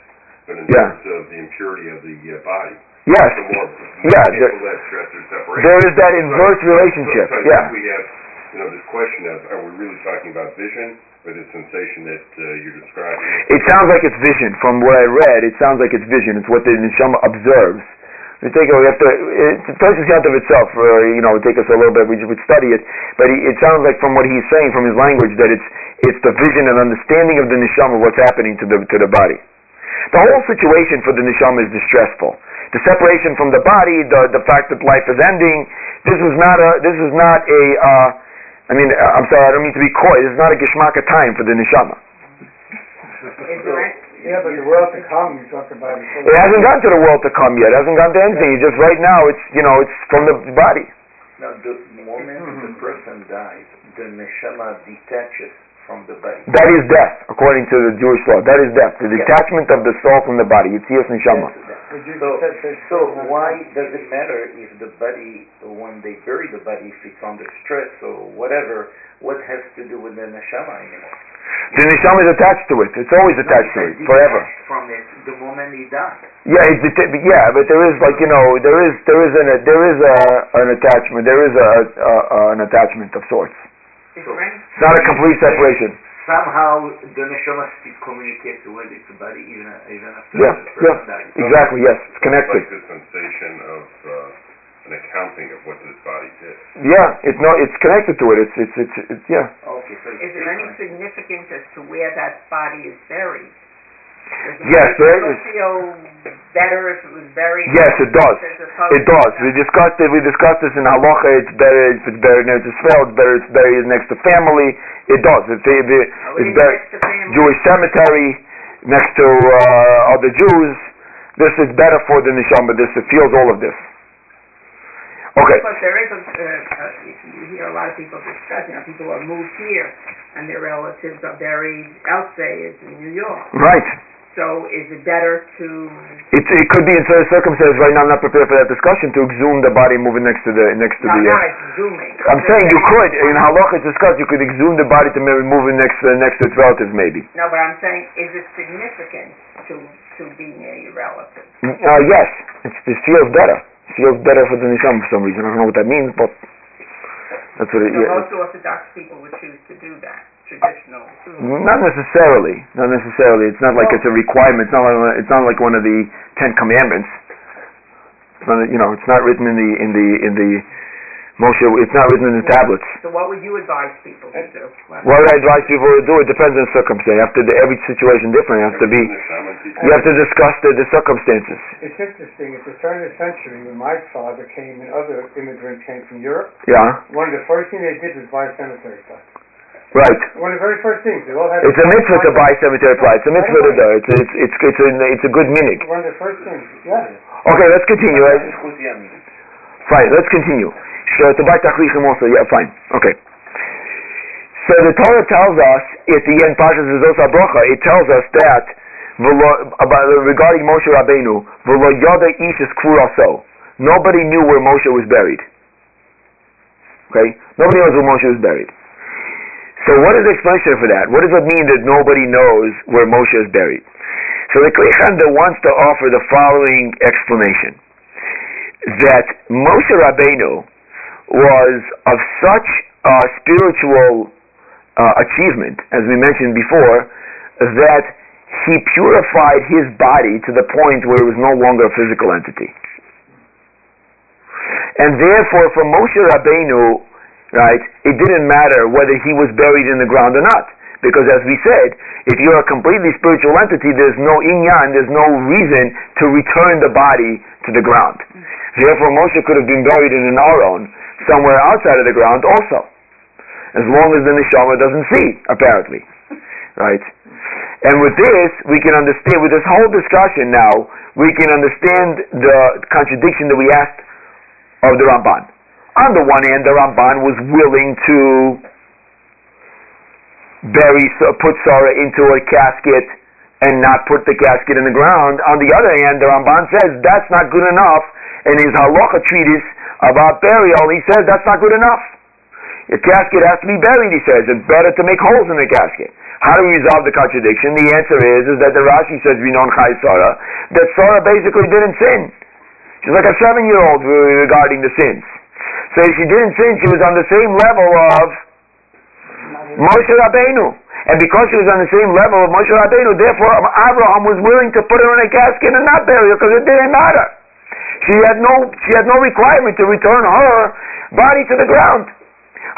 but in Yeah. terms of the impurity of the uh, body. Yes. The more, Yeah, more there- that stress or separation. There is that inverse relationship. So, so Yeah. we have, you know, this question of, are we really talking about vision or the sensation that uh, you're describing? It sounds like it's vision. From what I read, it sounds like it's vision. It's what the neshama observes. We take we have to. It's Tosfos Yom Tov itself. Uh, you know, would take us a little bit. We would study it, but he, it sounds like from what he's saying, from his language, that it's it's the vision and understanding of the neshama what's happening to the to the body. The whole situation for the neshama is distressful. The separation from the body, the the fact that life is ending. This is not a. This is not a. Uh, I mean, uh, I'm sorry. I don't mean to be coy. This is not a geshmaka time for the neshama. Is there any, Yeah, but the world to come, you talk about it. It hasn't gone to the world to come yet. It hasn't gone to anything. It's just right now. It's you know. It's from the body. Now, the moment the person dies, the neshama detaches from the body. That is death, according to the Jewish law. That is death. The detachment of the soul from the body. It's yes neshama. That's that. So, so why does it matter if the body, when they bury the body, if it's under stress or whatever, what has to do with the neshama anymore? The neshama is attached to it. It's always attached to it forever. From it the moment he dies. Yeah, it's deta- yeah, but there is like you know there is there is an there is a an attachment. There is a, a, a an attachment of sorts. Is It's not a complete separation. Somehow the neshama still communicates with its body even, even after Yeah, the person yeah, dies. exactly. Yes, it's It's connected. like the sensation of uh, an accounting of what this body did. Yeah, it's no, it's connected to it. It's it's it's, it's yeah. Okay, so is there any different. significance as to where that body is buried? Yes, there is. feel better if it was buried? Yes, it does. It does. We discussed it. We discussed this in halacha. It's better if it's buried near Israel. It's better if it's buried next to family. It does. If it, Oh, it's buried to? Jewish cemetery next to uh, other Jews. This is better for the neshama. This it feels all of this. Okay. Because there is a, uh, uh, you hear a lot of people discuss, you know, people who have moved here and their relatives are buried elsewhere is in New York. Right. So is it better to, It, it could be in certain circumstances. Right now, I'm not prepared for that discussion to exhume the body moving next to the next to no, the. not Uh, exhuming. I'm saying you could in halacha it's discussed. You could exhume the body to maybe move it next to next to its relatives, maybe. No, but I'm saying, is it significant to, to be near your relatives? Uh, yes, it's, it feels better. Feels better for the nisham for some reason. I don't know what that means, but that's what it. So Yeah, most Orthodox people would choose to do that, traditional. not necessarily. Not necessarily. It's not like it's a requirement. It's not like it's not like one of the Ten Commandments. It's not, you know, it's not written in the in the in the Moshe, it's not written in the tablets. So what would you advise people to do? What would I advise people to do? It depends on circumstance. After the, every situation different. You have to be, you have to discuss the, the circumstances. It's interesting. At the turn of the century, when my father came and other immigrants came from Europe, yeah, one of the first things they did was buy cemetery plots. Right. One of the very first things they all had. It's a mitzvah to buy cemetery plots. It's a mitzvah to do. It's a, it's it's it's a, it's a good minhag. One of the first things. Yeah. Okay, let's continue. Right? Fine. Let's continue. So to buy tachrichim also, yeah, fine. Okay. So the Torah tells us at the end, Pashas V'Zos HaBracha, it tells us that regarding Moshe Rabbeinu, v'lo yada ish is so. Nobody knew where Moshe was buried. Okay, nobody knows where Moshe was buried. So what is the explanation for that? What does it mean that nobody knows where Moshe is buried? So the Kli Chemda wants to offer the following explanation that Moshe Rabbeinu was of such a spiritual uh, achievement, as we mentioned before, that he purified his body to the point where it was no longer a physical entity. And therefore, for Moshe Rabbeinu, right, it didn't matter whether he was buried in the ground or not. Because as we said, if you're a completely spiritual entity, there's no inyan, there's no reason to return the body to the ground. Therefore, Moshe could have been buried in an aron somewhere outside of the ground also. As long as the neshama doesn't see, apparently. Right? And with this, we can understand, with this whole discussion now, we can understand the contradiction that we asked of the Ramban. On the one hand, the Ramban was willing to bury, put Sarah into a casket and not put the casket in the ground. On the other hand, the Ramban says that's not good enough. In his halacha treatise about burial, he says that's not good enough. Your casket has to be buried, he says. It's better to make holes in the casket. How do we resolve the contradiction? The answer is is that the Rashi says Rinon Chai Sarah that Sarah basically didn't sin. She's like a seven year old regarding the sins. So if she didn't sin, she was on the same level of Moshe Rabbeinu. And because she was on the same level of Moshe Rabbeinu, therefore Abraham was willing to put her in a casket and not bury her because it didn't matter. She had no she had no requirement to return her body to the ground.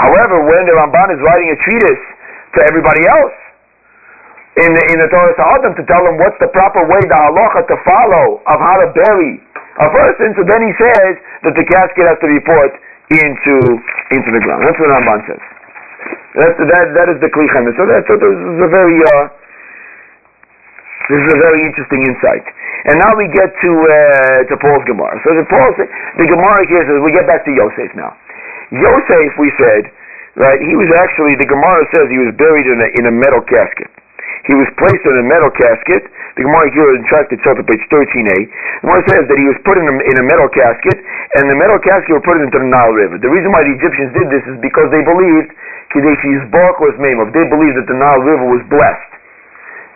However, when the Ramban is writing a treatise to everybody else in the in the Toras Ha'adam to tell them what's the proper way, the halacha to follow of how to bury a person, so then he says that the casket has to be put into into the ground. That's what Ramban says. That's, that that is the Kli So that's so this is a very uh, this is a very interesting insight. And now we get to uh, to Paul's Gemara. So the Paul the Gemara here says we get back to Yosef now. Yosef, we said, right? He was actually the Gemara says he was buried in a in a metal casket. He was placed in a metal casket. The Gemara here in Tractate Sota, page 13a. The Gemara says that he was put in a, in a metal casket, and the metal casket was put into the Nile River. The reason why the Egyptians did this is because they believed Kadesh Bark was Mamov. They believed that the Nile River was blessed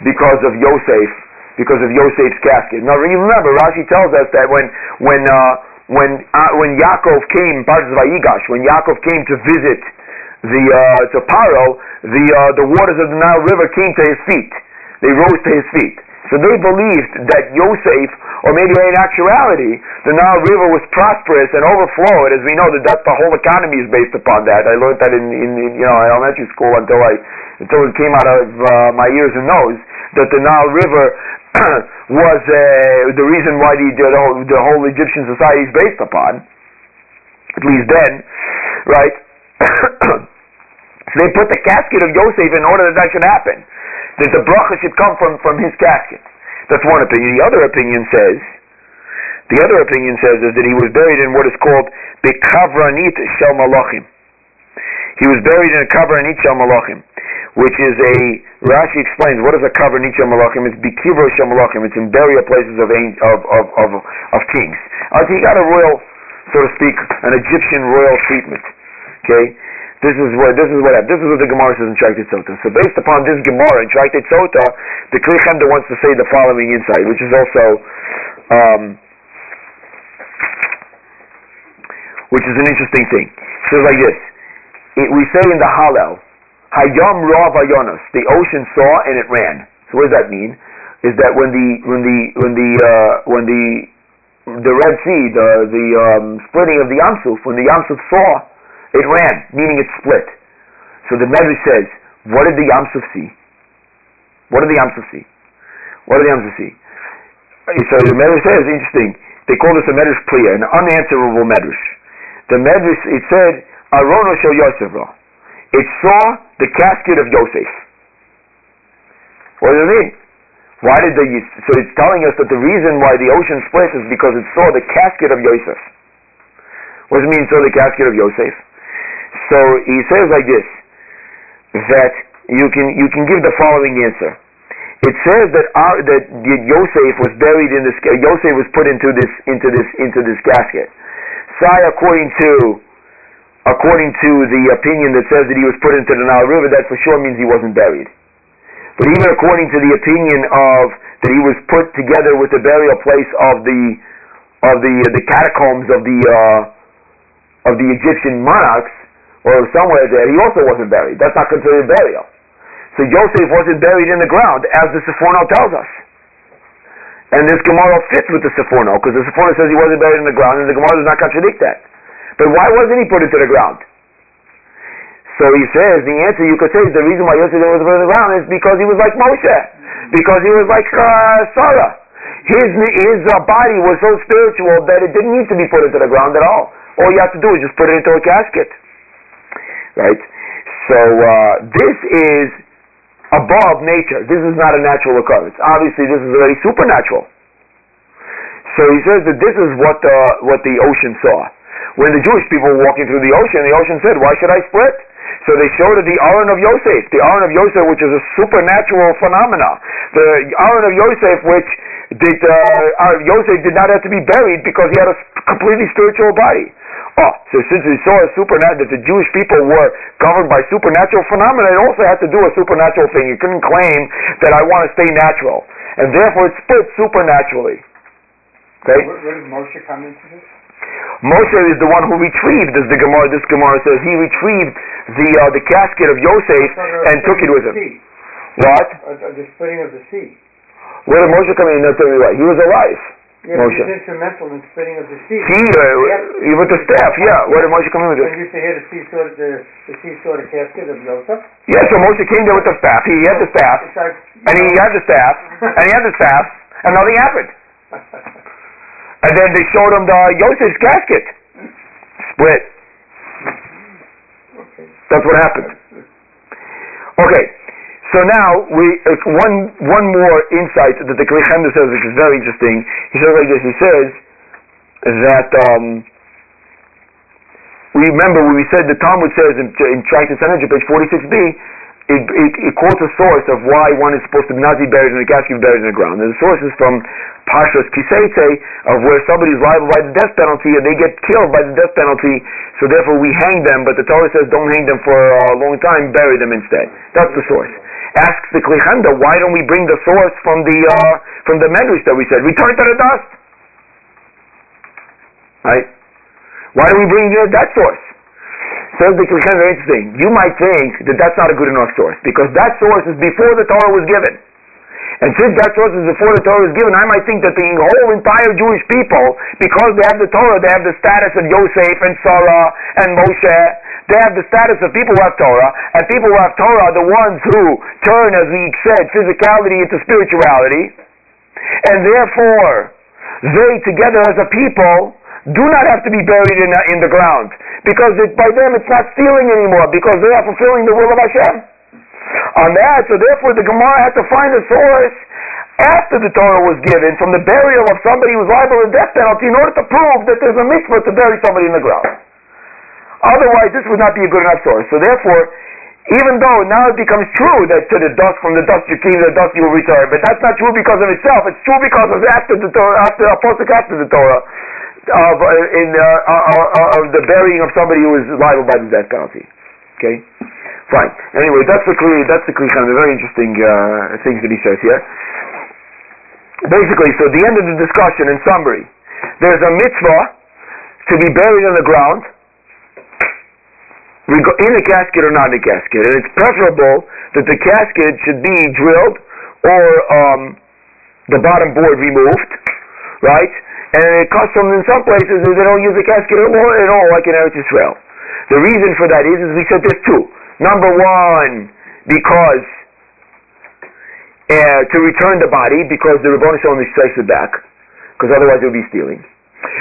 because of Yosef, because of Yosef's casket. Now remember, Rashi tells us that when when uh, when uh, when Yaakov came, Parshas Vayigash, when Yaakov came to visit the uh, to Paro, the uh, the waters of the Nile River came to his feet. They rose to his feet. So they believed that Yosef, or maybe in actuality, the Nile River was prosperous and overflowed. As we know, that that's the whole economy is based upon that. I learned that in, in, in you know elementary school until I until it came out of uh, my ears and nose that the Nile River was uh, the reason why the, the, whole, the whole Egyptian society is based upon. At least then, right? so they put the casket of Yosef in order that that should happen that the bracha should come from, from his casket. That's one opinion. The other opinion says, the other opinion says is that he was buried in what is called Bekavranit Shel Malachim. He was buried in a cover Kavranit Shel Malachim, which is a, Rashi explains, what is a Kavranit Shel Malachim? It's Bekivro Shel Malachim. It's in burial places of, of, of, of, of kings. Uh, he got a royal, so to speak, an Egyptian royal treatment. Okay? This is what this is what this is what the Gemara says in Tractate Sota. So based upon this Gemara in Tractate Sota, the Kli Chemda wants to say the following insight, which is also um, which is an interesting thing. It says like this: it, we say in the Hallel, Hayam Rav the ocean saw and it ran. So what does that mean? Is that when the when the when the uh, when the the Red Sea, the the um, splitting of the Yamsuf, when the Yamsuf saw it ran, meaning it split. So the Medrash says, what did the Yamsuf see? What did the Yamsuf see? What did the Yamsuf see? So the Medrash says, interesting, they call this a Medrash Priya, an unanswerable Medrash. The Medrash, it said, Arono Shel Yosef It saw the casket of Yosef. What does it mean? Why did the, so it's telling us that the reason why the ocean split is because it saw the casket of Yosef. What does it mean, saw the casket of Yosef? So he says like this, that you can you can give the following answer. It says that our, that Yosef was buried in this. Yosef was put into this into this into this casket. Sai, according to according to the opinion that says that he was put into the Nile River, that for sure means he wasn't buried. But even according to the opinion of that he was put together with the burial place of the of the the catacombs of the uh, of the Egyptian monarchs, or somewhere there, he also wasn't buried. That's not considered burial. So Joseph wasn't buried in the ground, as the Seforno tells us. And this Gemara fits with the Seforno, because the Seforno says he wasn't buried in the ground, and the Gemara does not contradict that. But why wasn't he put into the ground? So he says, the answer you could say is the reason why Yosef was put in the ground is because he was like Moshe. Because he was like uh, Sarah. His, his uh, body was so spiritual that it didn't need to be put into the ground at all. All you have to do is just put it into a casket. Right? So uh, this is above nature. This is not a natural occurrence. Obviously, this is very supernatural. So he says that this is what the, what the ocean saw. When the Jewish people were walking through the ocean, the ocean said, Why should I split? So they showed it the Aron of Yosef, the Aron of Yosef, which is a supernatural phenomena. The Aron of Yosef, which did, uh, Yosef did not have to be buried because he had a completely spiritual body. Oh, so since we saw a supernatural, that the Jewish people were governed by supernatural phenomena, it also had to do a supernatural thing. You couldn't claim that I want to stay natural. And therefore it split supernaturally. Okay? Where, where did Moshe come into this? Moshe is the one who retrieved, as the Gemara, this Gemara says, he retrieved the uh, the casket of Yosef and took it with him. Sea. What? Uh, uh, the splitting of the sea. Where did Moshe come in? Not tell me what. He was alive. Yeah, Moshe. he's instrumental in splitting of the sea. He, uh, he with the staff, yeah. Where did Moshe come in with When it? you used to hear the sea saw the, the sea saw the casket of Yosef. Yeah, so Moshe came there with the staff. He had the staff, like, and he had the staff, and he had the staff, and nothing happened. And then they showed him the Yosef's casket. Split. That's what happened. Okay, so now we uh, one one more insight that the Kli Chemda says, which is very interesting. He says like this. He says that um, we remember when we said the Talmud says in, in Tractate Sanhedrin, page forty six b. It, it, it quotes a source of why one is supposed to not be buried in the casket, be buried in the ground. And the source is from Pashas Ki Seitzei, of where somebody is liable by the death penalty and they get killed by the death penalty, so therefore we hang them, but the Torah says don't hang them for a long time, bury them instead. That's the source. Asks the Kli Chemda, why don't we bring the source from the uh, from the Medrash that we said? Return to the dust. Right? Why don't we bring uh, that source? Says the Chemda, very interesting. You might think that that's not a good enough source because that source is before the Torah was given. And since that source is before the Torah was given, I might think that the whole entire Jewish people, because they have the Torah, they have the status of Yosef and Sarah and Moshe. They have the status of people who have Torah, and people who have Torah are the ones who turn, as we said, physicality into spirituality. And therefore, they together as a people do not have to be buried in, in the ground. Because it, by them it's not stealing anymore, because they are fulfilling the will of Hashem. On that, so therefore the Gemara had to find a source after the Torah was given from the burial of somebody who was liable to death penalty in order to prove that there's a mitzvah to bury somebody in the ground. Otherwise, this would not be a good enough source. So therefore, even though now it becomes true that to the dust, from the dust you came, the dust you will return, but that's not true because of itself. It's true because of after the Torah, after apostle after the Torah, of uh, in uh, uh, uh, of the burying of somebody who is liable by the death penalty. Okay, fine. Anyway, that's the Kli, that's the Kli Chemda, very interesting uh, things that he says here. Basically, so the end of the discussion in summary, there's a mitzvah to be buried in the ground in a casket or not in a casket. And it's preferable that the casket should be drilled or um, the bottom board removed, right? And it custom in some places they don't use a casket at all, at all like in Eretz Israel. The reason for that is, is we said there's two. Number one, because uh, to return the body, because the Rabboni Shalom strikes it back, because otherwise it would be stealing.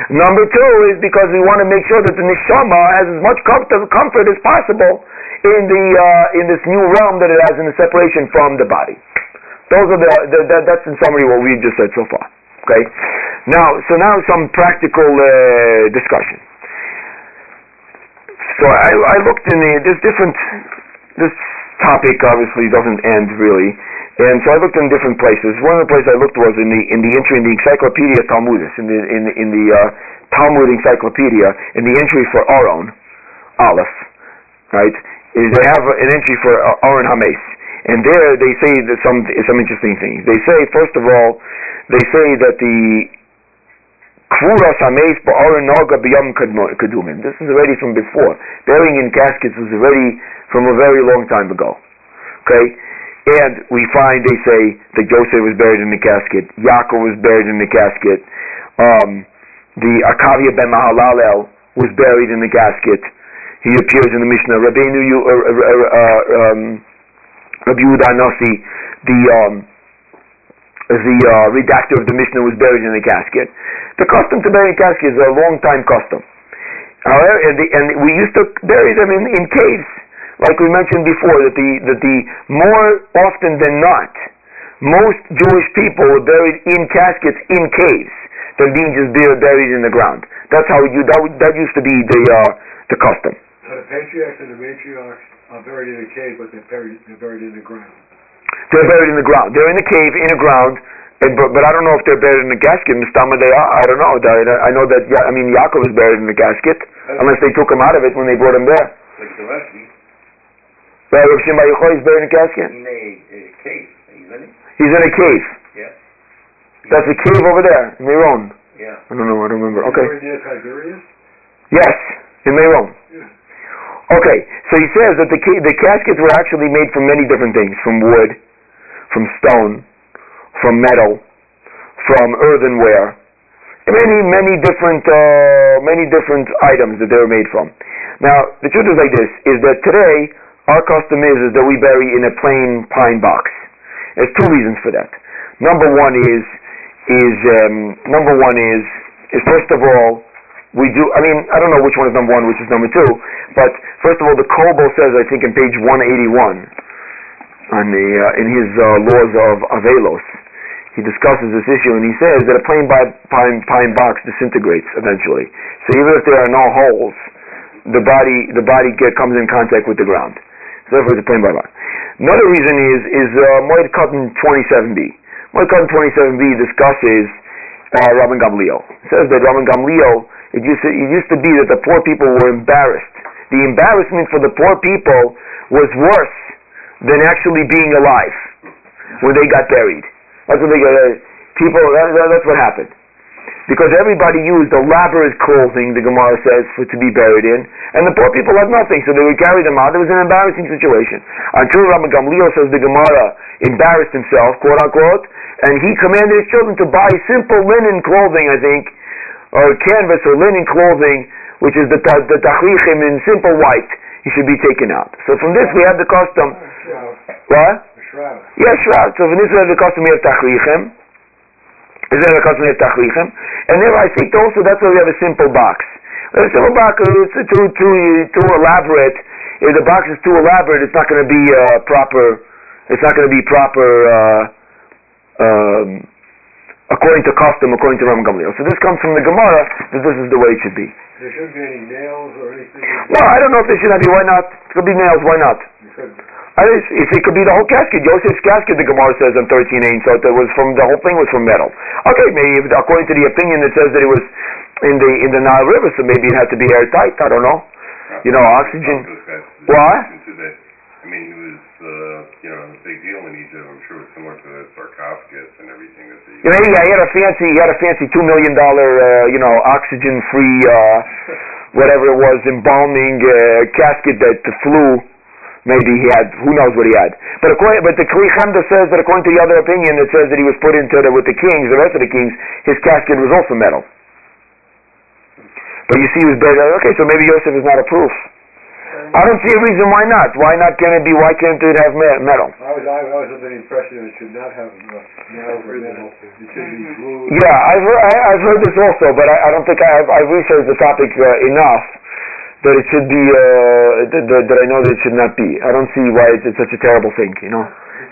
Number two is because we want to make sure that the neshama has as much comfort, comfort as possible in the uh, in this new realm that it has in the separation from the body. Those are the, the, the that's in summary what we just said so far. Okay. Now, so now some practical uh, discussion. So I, I looked in the there's different. This topic obviously doesn't end really. And so I looked in different places. One of the places I looked was in the in the entry in the Encyclopedia Talmudis, in the in, in the uh, Talmud Encyclopedia, in the entry for Aron, Aleph, right? They have an entry for uh, Aron Hames, and there they say that some some interesting things. They say first of all, they say that the This is already from before. Burying in caskets was already from a very long time ago. Okay. And we find they say that Joseph was buried in the casket, Yaakov was buried in the casket, um, the Akavia ben Mahalalel was buried in the casket. He appears in the Mishnah. Rabbeinu, uh, uh, uh, um, Rabbi Yehuda Nasi, the um, the uh, redactor of the Mishnah, was buried in the casket. The custom to bury in casket is a long time custom. However, and, the, and we used to bury them in, in caves like we mentioned before, that the that the more often than not, most Jewish people were buried in caskets in caves than being just buried in the ground. That's how you that that used to be the uh, the custom. So the patriarchs and the matriarchs are buried in a cave, but they're buried they're buried in the ground. They're buried in the ground. They're in the cave in the ground. And, but, but I don't know if they're buried in the casket. Mistama they are. I don't know. I, I know that. I mean, Yaakov is buried in the casket. unless they took him out of it when they brought him there. Like Zelensky. Right, Rav Shimon Bar Yochai is buried in a casket. In a, a cave, isn't it? He's in a cave. Yeah. That's a cave over there, in Meron. Yeah. I don't know, I don't remember. Okay. Where near Tiberias? Yes, in Meron. Yeah. Okay, so he says that the ca- the caskets were actually made from many different things, from wood, from stone, from metal, from earthenware, many many different uh, many different items that they were made from. Now the truth is like this: is that today our custom is is that we bury in a plain pine box. There's two reasons for that. Number one is is um, number one is is first of all we do. I mean, I don't know which one is number one, which is number two. But first of all, the Kol Bo says, I think, in page 181, on the uh, in his uh, laws of Avelos, he discusses this issue, and he says that a plain pine pine box disintegrates eventually. So even if there are no holes, the body the body get, comes in contact with the ground. So therefore, it's a plain pine box. Another reason is is uh, Moed Katan 27b. Moed Katan 27b discusses uh, Rabban Gamliel. It says that Rabban Gamliel, it used, to, it used to be that the poor people were embarrassed. The embarrassment for the poor people was worse than actually being alive when they got buried. That's what they got. Uh, people. That, that, that's what happened. Because everybody used elaborate clothing, the Gemara says, for to be buried in, and the poor people had nothing, so they would carry them out. It was an embarrassing situation. Until Rabbi Gamliel says the Gemara embarrassed himself, quote unquote, and he commanded his children to buy simple linen clothing, I think, or canvas or linen clothing, which is the ta- the tachrichim in simple white. He should be taken out. So from this we have the custom. Shroud. What? A shroud. Yeah, shroud. So from this we have the custom we have tachrichim. Is there a custom we have tachrichim? And there I think also that's why we have a simple box. A simple box is too too too elaborate. If the box is too elaborate, it's not going to be uh, proper. It's not going to be proper. Uh, um, according to custom, according to Rabban Gamliel. So this comes from the Gemara that this is the way it should be. There shouldn't be any nails or anything. Well, I don't know if there should be. Why not? It could be nails. Why not? If it could be the whole casket, Yosef's casket, the Gemara says on 13 ain't so that was from the whole thing was from metal. Okay, maybe if, according to the opinion it says that it was in the in the Nile River, so maybe it had to be airtight. I don't know. You know, oxygen. What? I mean, he was, uh, you know, a big deal in Egypt. I'm sure it's similar to the sarcophagus and everything that they. You know, yeah, he had a fancy, he had a fancy two million dollar, uh, you know, oxygen free, uh, whatever it was, embalming uh, casket that flew. Maybe he had, who knows what he had. But according, but the Kli Chemda says that according to the other opinion, it says that he was put into the, with the kings, the rest of the kings, his casket was also metal. But you see, he was buried. Okay, so maybe Yosef is not a proof. I don't see a reason why not. Why not can it be? Why can't it have me- metal? I was, I was under the impression that it should not have uh, metal. It should be glued. Yeah, I've heard, I've heard this also, but I, I don't think I have, I've researched the topic uh, enough that it should be, uh, that, that, that I know that it should not be. I don't see why it's, it's such a terrible thing, you know?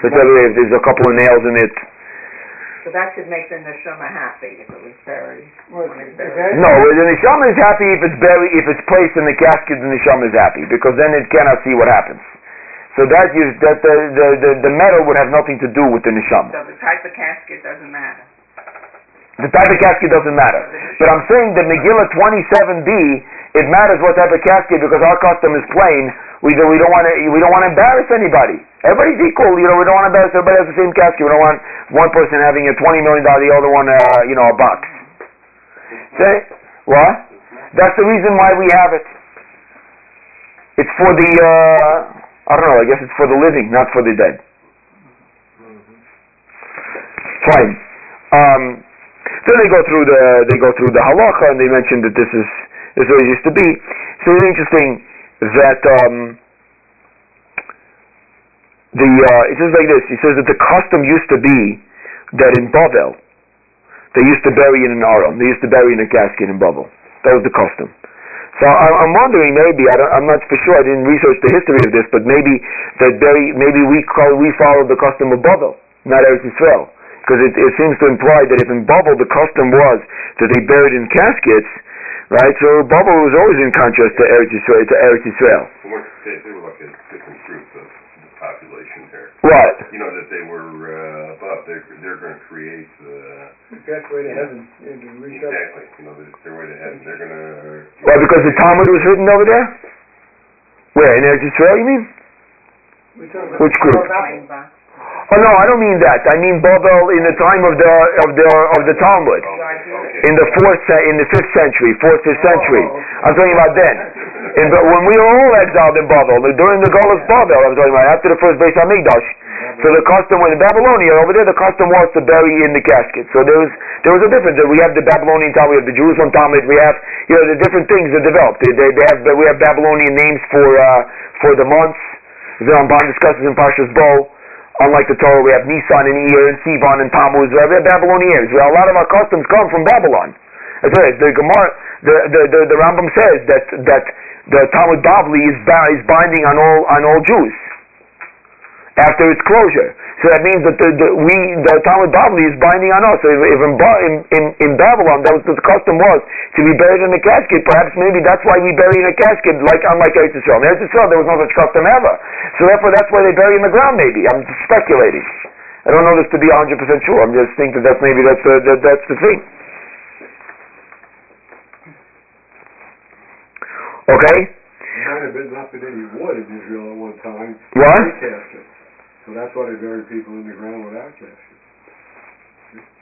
But if there's a couple of nails in it. So that should make the neshama happy if it was buried. Well, when it's is buried. No, the neshama is happy if it's buried, if it's placed in the casket, the neshama is happy, because then it cannot see what happens. So that you, that the, the, the, the metal would have nothing to do with the neshama. So the type of casket doesn't matter. The type of casket doesn't matter. But I'm saying that Megillah 27b, it matters what type of casket because our custom is plain. We do, we don't want to we don't want to embarrass anybody. Everybody's equal. You know, we don't want to embarrass. Everybody has the same casket. We don't want one person having a 20 million dollar, the other one, uh, you know, a box. Say what? That's the reason why we have it. It's for the uh, I don't know. I guess it's for the living, not for the dead. Fine. Um, then they go through the they go through the halacha and they mention that this is is it used to be. So it's interesting that um, the uh, it says like this. He says that the custom used to be that in Bavel they used to bury in an aron. They used to bury in a casket in Bavel. That was the custom. So I, I'm wondering maybe I I'm not for sure. I didn't research the history of this, but maybe that bury maybe we call we follow the custom of Bavel, not Eretz Yisrael because it, it seems to imply that if in Bavel the custom was that they buried in caskets, right? So Bavel was always in contrast to Eretz Yisrael. To Eretz Yisrael. They, weren't, they, they were like a different group of population there. What? You know, that they were uh, above, they're, they're gonna create the, The pathway to heaven, yeah, to reach up. exactly, you know, their, their way to heaven, they're gonna. Well, because the Talmud was written over there? Where, in Eretz Yisrael, you mean? We talk about Which group? Oh, no, I don't mean that. I mean Babel in the time of the, of the, of the Talmud. In the fourth, in the fifth century, fourth, fifth century. I'm talking about then. And but when we were all exiled in Babel, during the Golas Babel, I'm talking about after the first Beis Hamikdash. So the custom when in Babylonia over there, the custom was to bury in the casket. So there was there was a difference. We have the Babylonian Talmud, we have the Jerusalem Talmud, we have you know the different things that developed. They, they, they have we have Babylonian names for uh, for the months. The Ramban discusses in Parshas Bo. Unlike the Torah, we have Nisan and Iyar and Sivan and Tammuz. We have Babylonian names. Well, a lot of our customs come from Babylon. Uh, That's right. The Gemara, the, the, the, the Rambam says that that the Talmud Bavli is, is binding on all on all Jews after its closure. So that means that the, the we the Talmud Bavli is binding on us. So if, if in, in, in in Babylon that was the custom was to be buried in a casket, perhaps maybe that's why we bury in a casket, like unlike Eretz Yisrael. In Eretz Yisrael there was no such custom ever. So therefore that's why they bury in the ground. Maybe I'm just speculating. I don't know this to be 100 percent sure. I'm just thinking that that's maybe that's the that, that's the thing. Okay. There might have been not been any wood in Israel at one time. What? So that's why they buried people in the ground without caskets.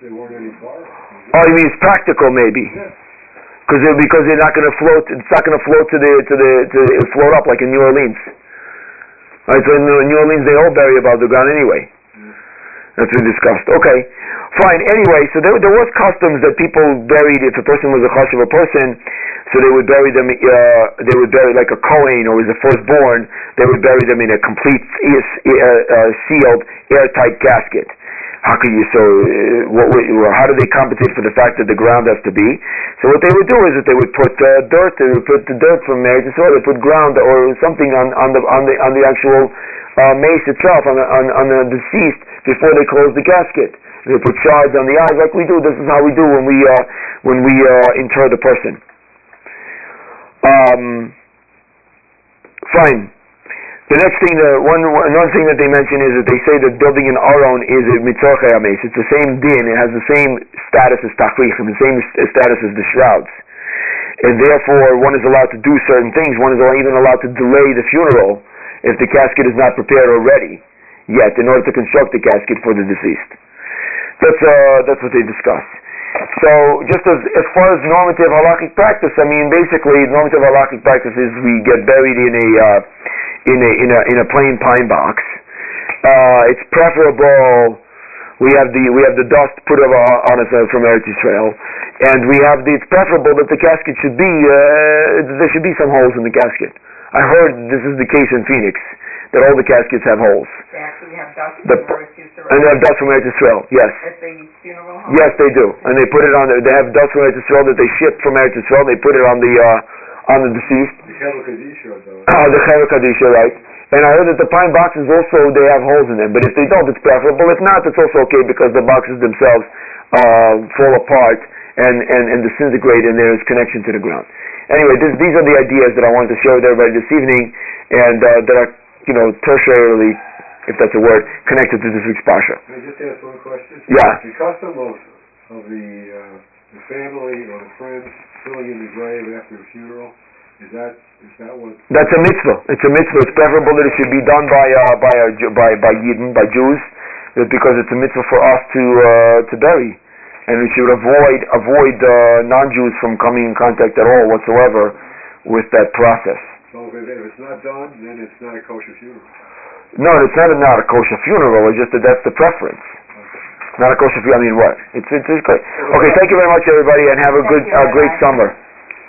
They weren't any cars. Oh, you mean it's practical maybe? Yeah. Because they're, because they're not going to float. It's not going to float to the to the to float up like in New Orleans. Right. So in New Orleans they all bury above the ground anyway. That's been discussed. Okay, fine. Anyway, so there there was customs that people buried if a person was a chashuv a person, so they would bury them. Uh, they would bury like a kohen or was a firstborn. They would bury them in a complete uh, uh, sealed, airtight casket. How could you so? Uh, what, how do they compensate for the fact that the ground has to be? So what they would do is that they would put uh, dirt. They would put the dirt from to soil. They put ground or something on, on the on the on the actual uh, meis itself on the, on, on the deceased before they close the casket. They put shards on the eyes like we do. This is how we do when we uh, when we uh, inter the person. Um, fine. The next thing, uh, one another thing that they mention is that they say that building an aron is a mitzvah ames. It's the same din. It has the same status as tachrichim, the same status as the shrouds, and therefore one is allowed to do certain things. One is even allowed to delay the funeral if the casket is not prepared already yet, in order to construct the casket for the deceased. That's uh, that's what they discuss. So, just as as far as normative halachic practice, I mean, basically, normative halachic practice is we get buried in a uh, in a in a in a plain pine box. Uh, it's preferable. We have the we have the dust put over on us uh, from Eretz Yisrael, and we have the. It's preferable that the casket should be uh, there should be some holes in the casket. I heard this is the case in Phoenix that all the caskets have holes, They actually have dust The- from Eretz Yisrael. and they have dust from Eretz Yisrael. Yes. At the funeral home. Yes, they do, and they put it on. The, they have dust from Eretz Yisrael that they ship from Eretz Yisrael. They put it on the uh, on the deceased. The Chevra Kadisha, though. Uh, the Chevra Kadisha, right? And I heard that the pine boxes also they have holes in them. But if they don't, it's preferable. If not, it's also okay because the boxes themselves uh, fall apart and, and, and disintegrate, and there is connection to the ground. Anyway, this, these are the ideas that I wanted to share with everybody this evening, and uh, that are you know tertiarily, if that's a word, connected to this week's parsha. Can I just ask one question? Yeah. The custom of, of the, uh, the family or the friends filling in the grave after the funeral, is that, is that what, That's a mitzvah. It's a mitzvah. It's preferable that it should be done by uh, by uh, Ju- by by Yidden, by Jews, because it's a mitzvah for us to uh, to bury, and we should avoid avoid uh, non-Jews from coming in contact at all whatsoever with that process. so if, it's not done, then it's not a kosher funeral? No, it's not a, not a kosher funeral. It's just that that's the preference. Not a kosher funeral. I mean, what? It's it's, it's great. Okay, thank you very much, everybody, and have a good, Thank uh, great summer.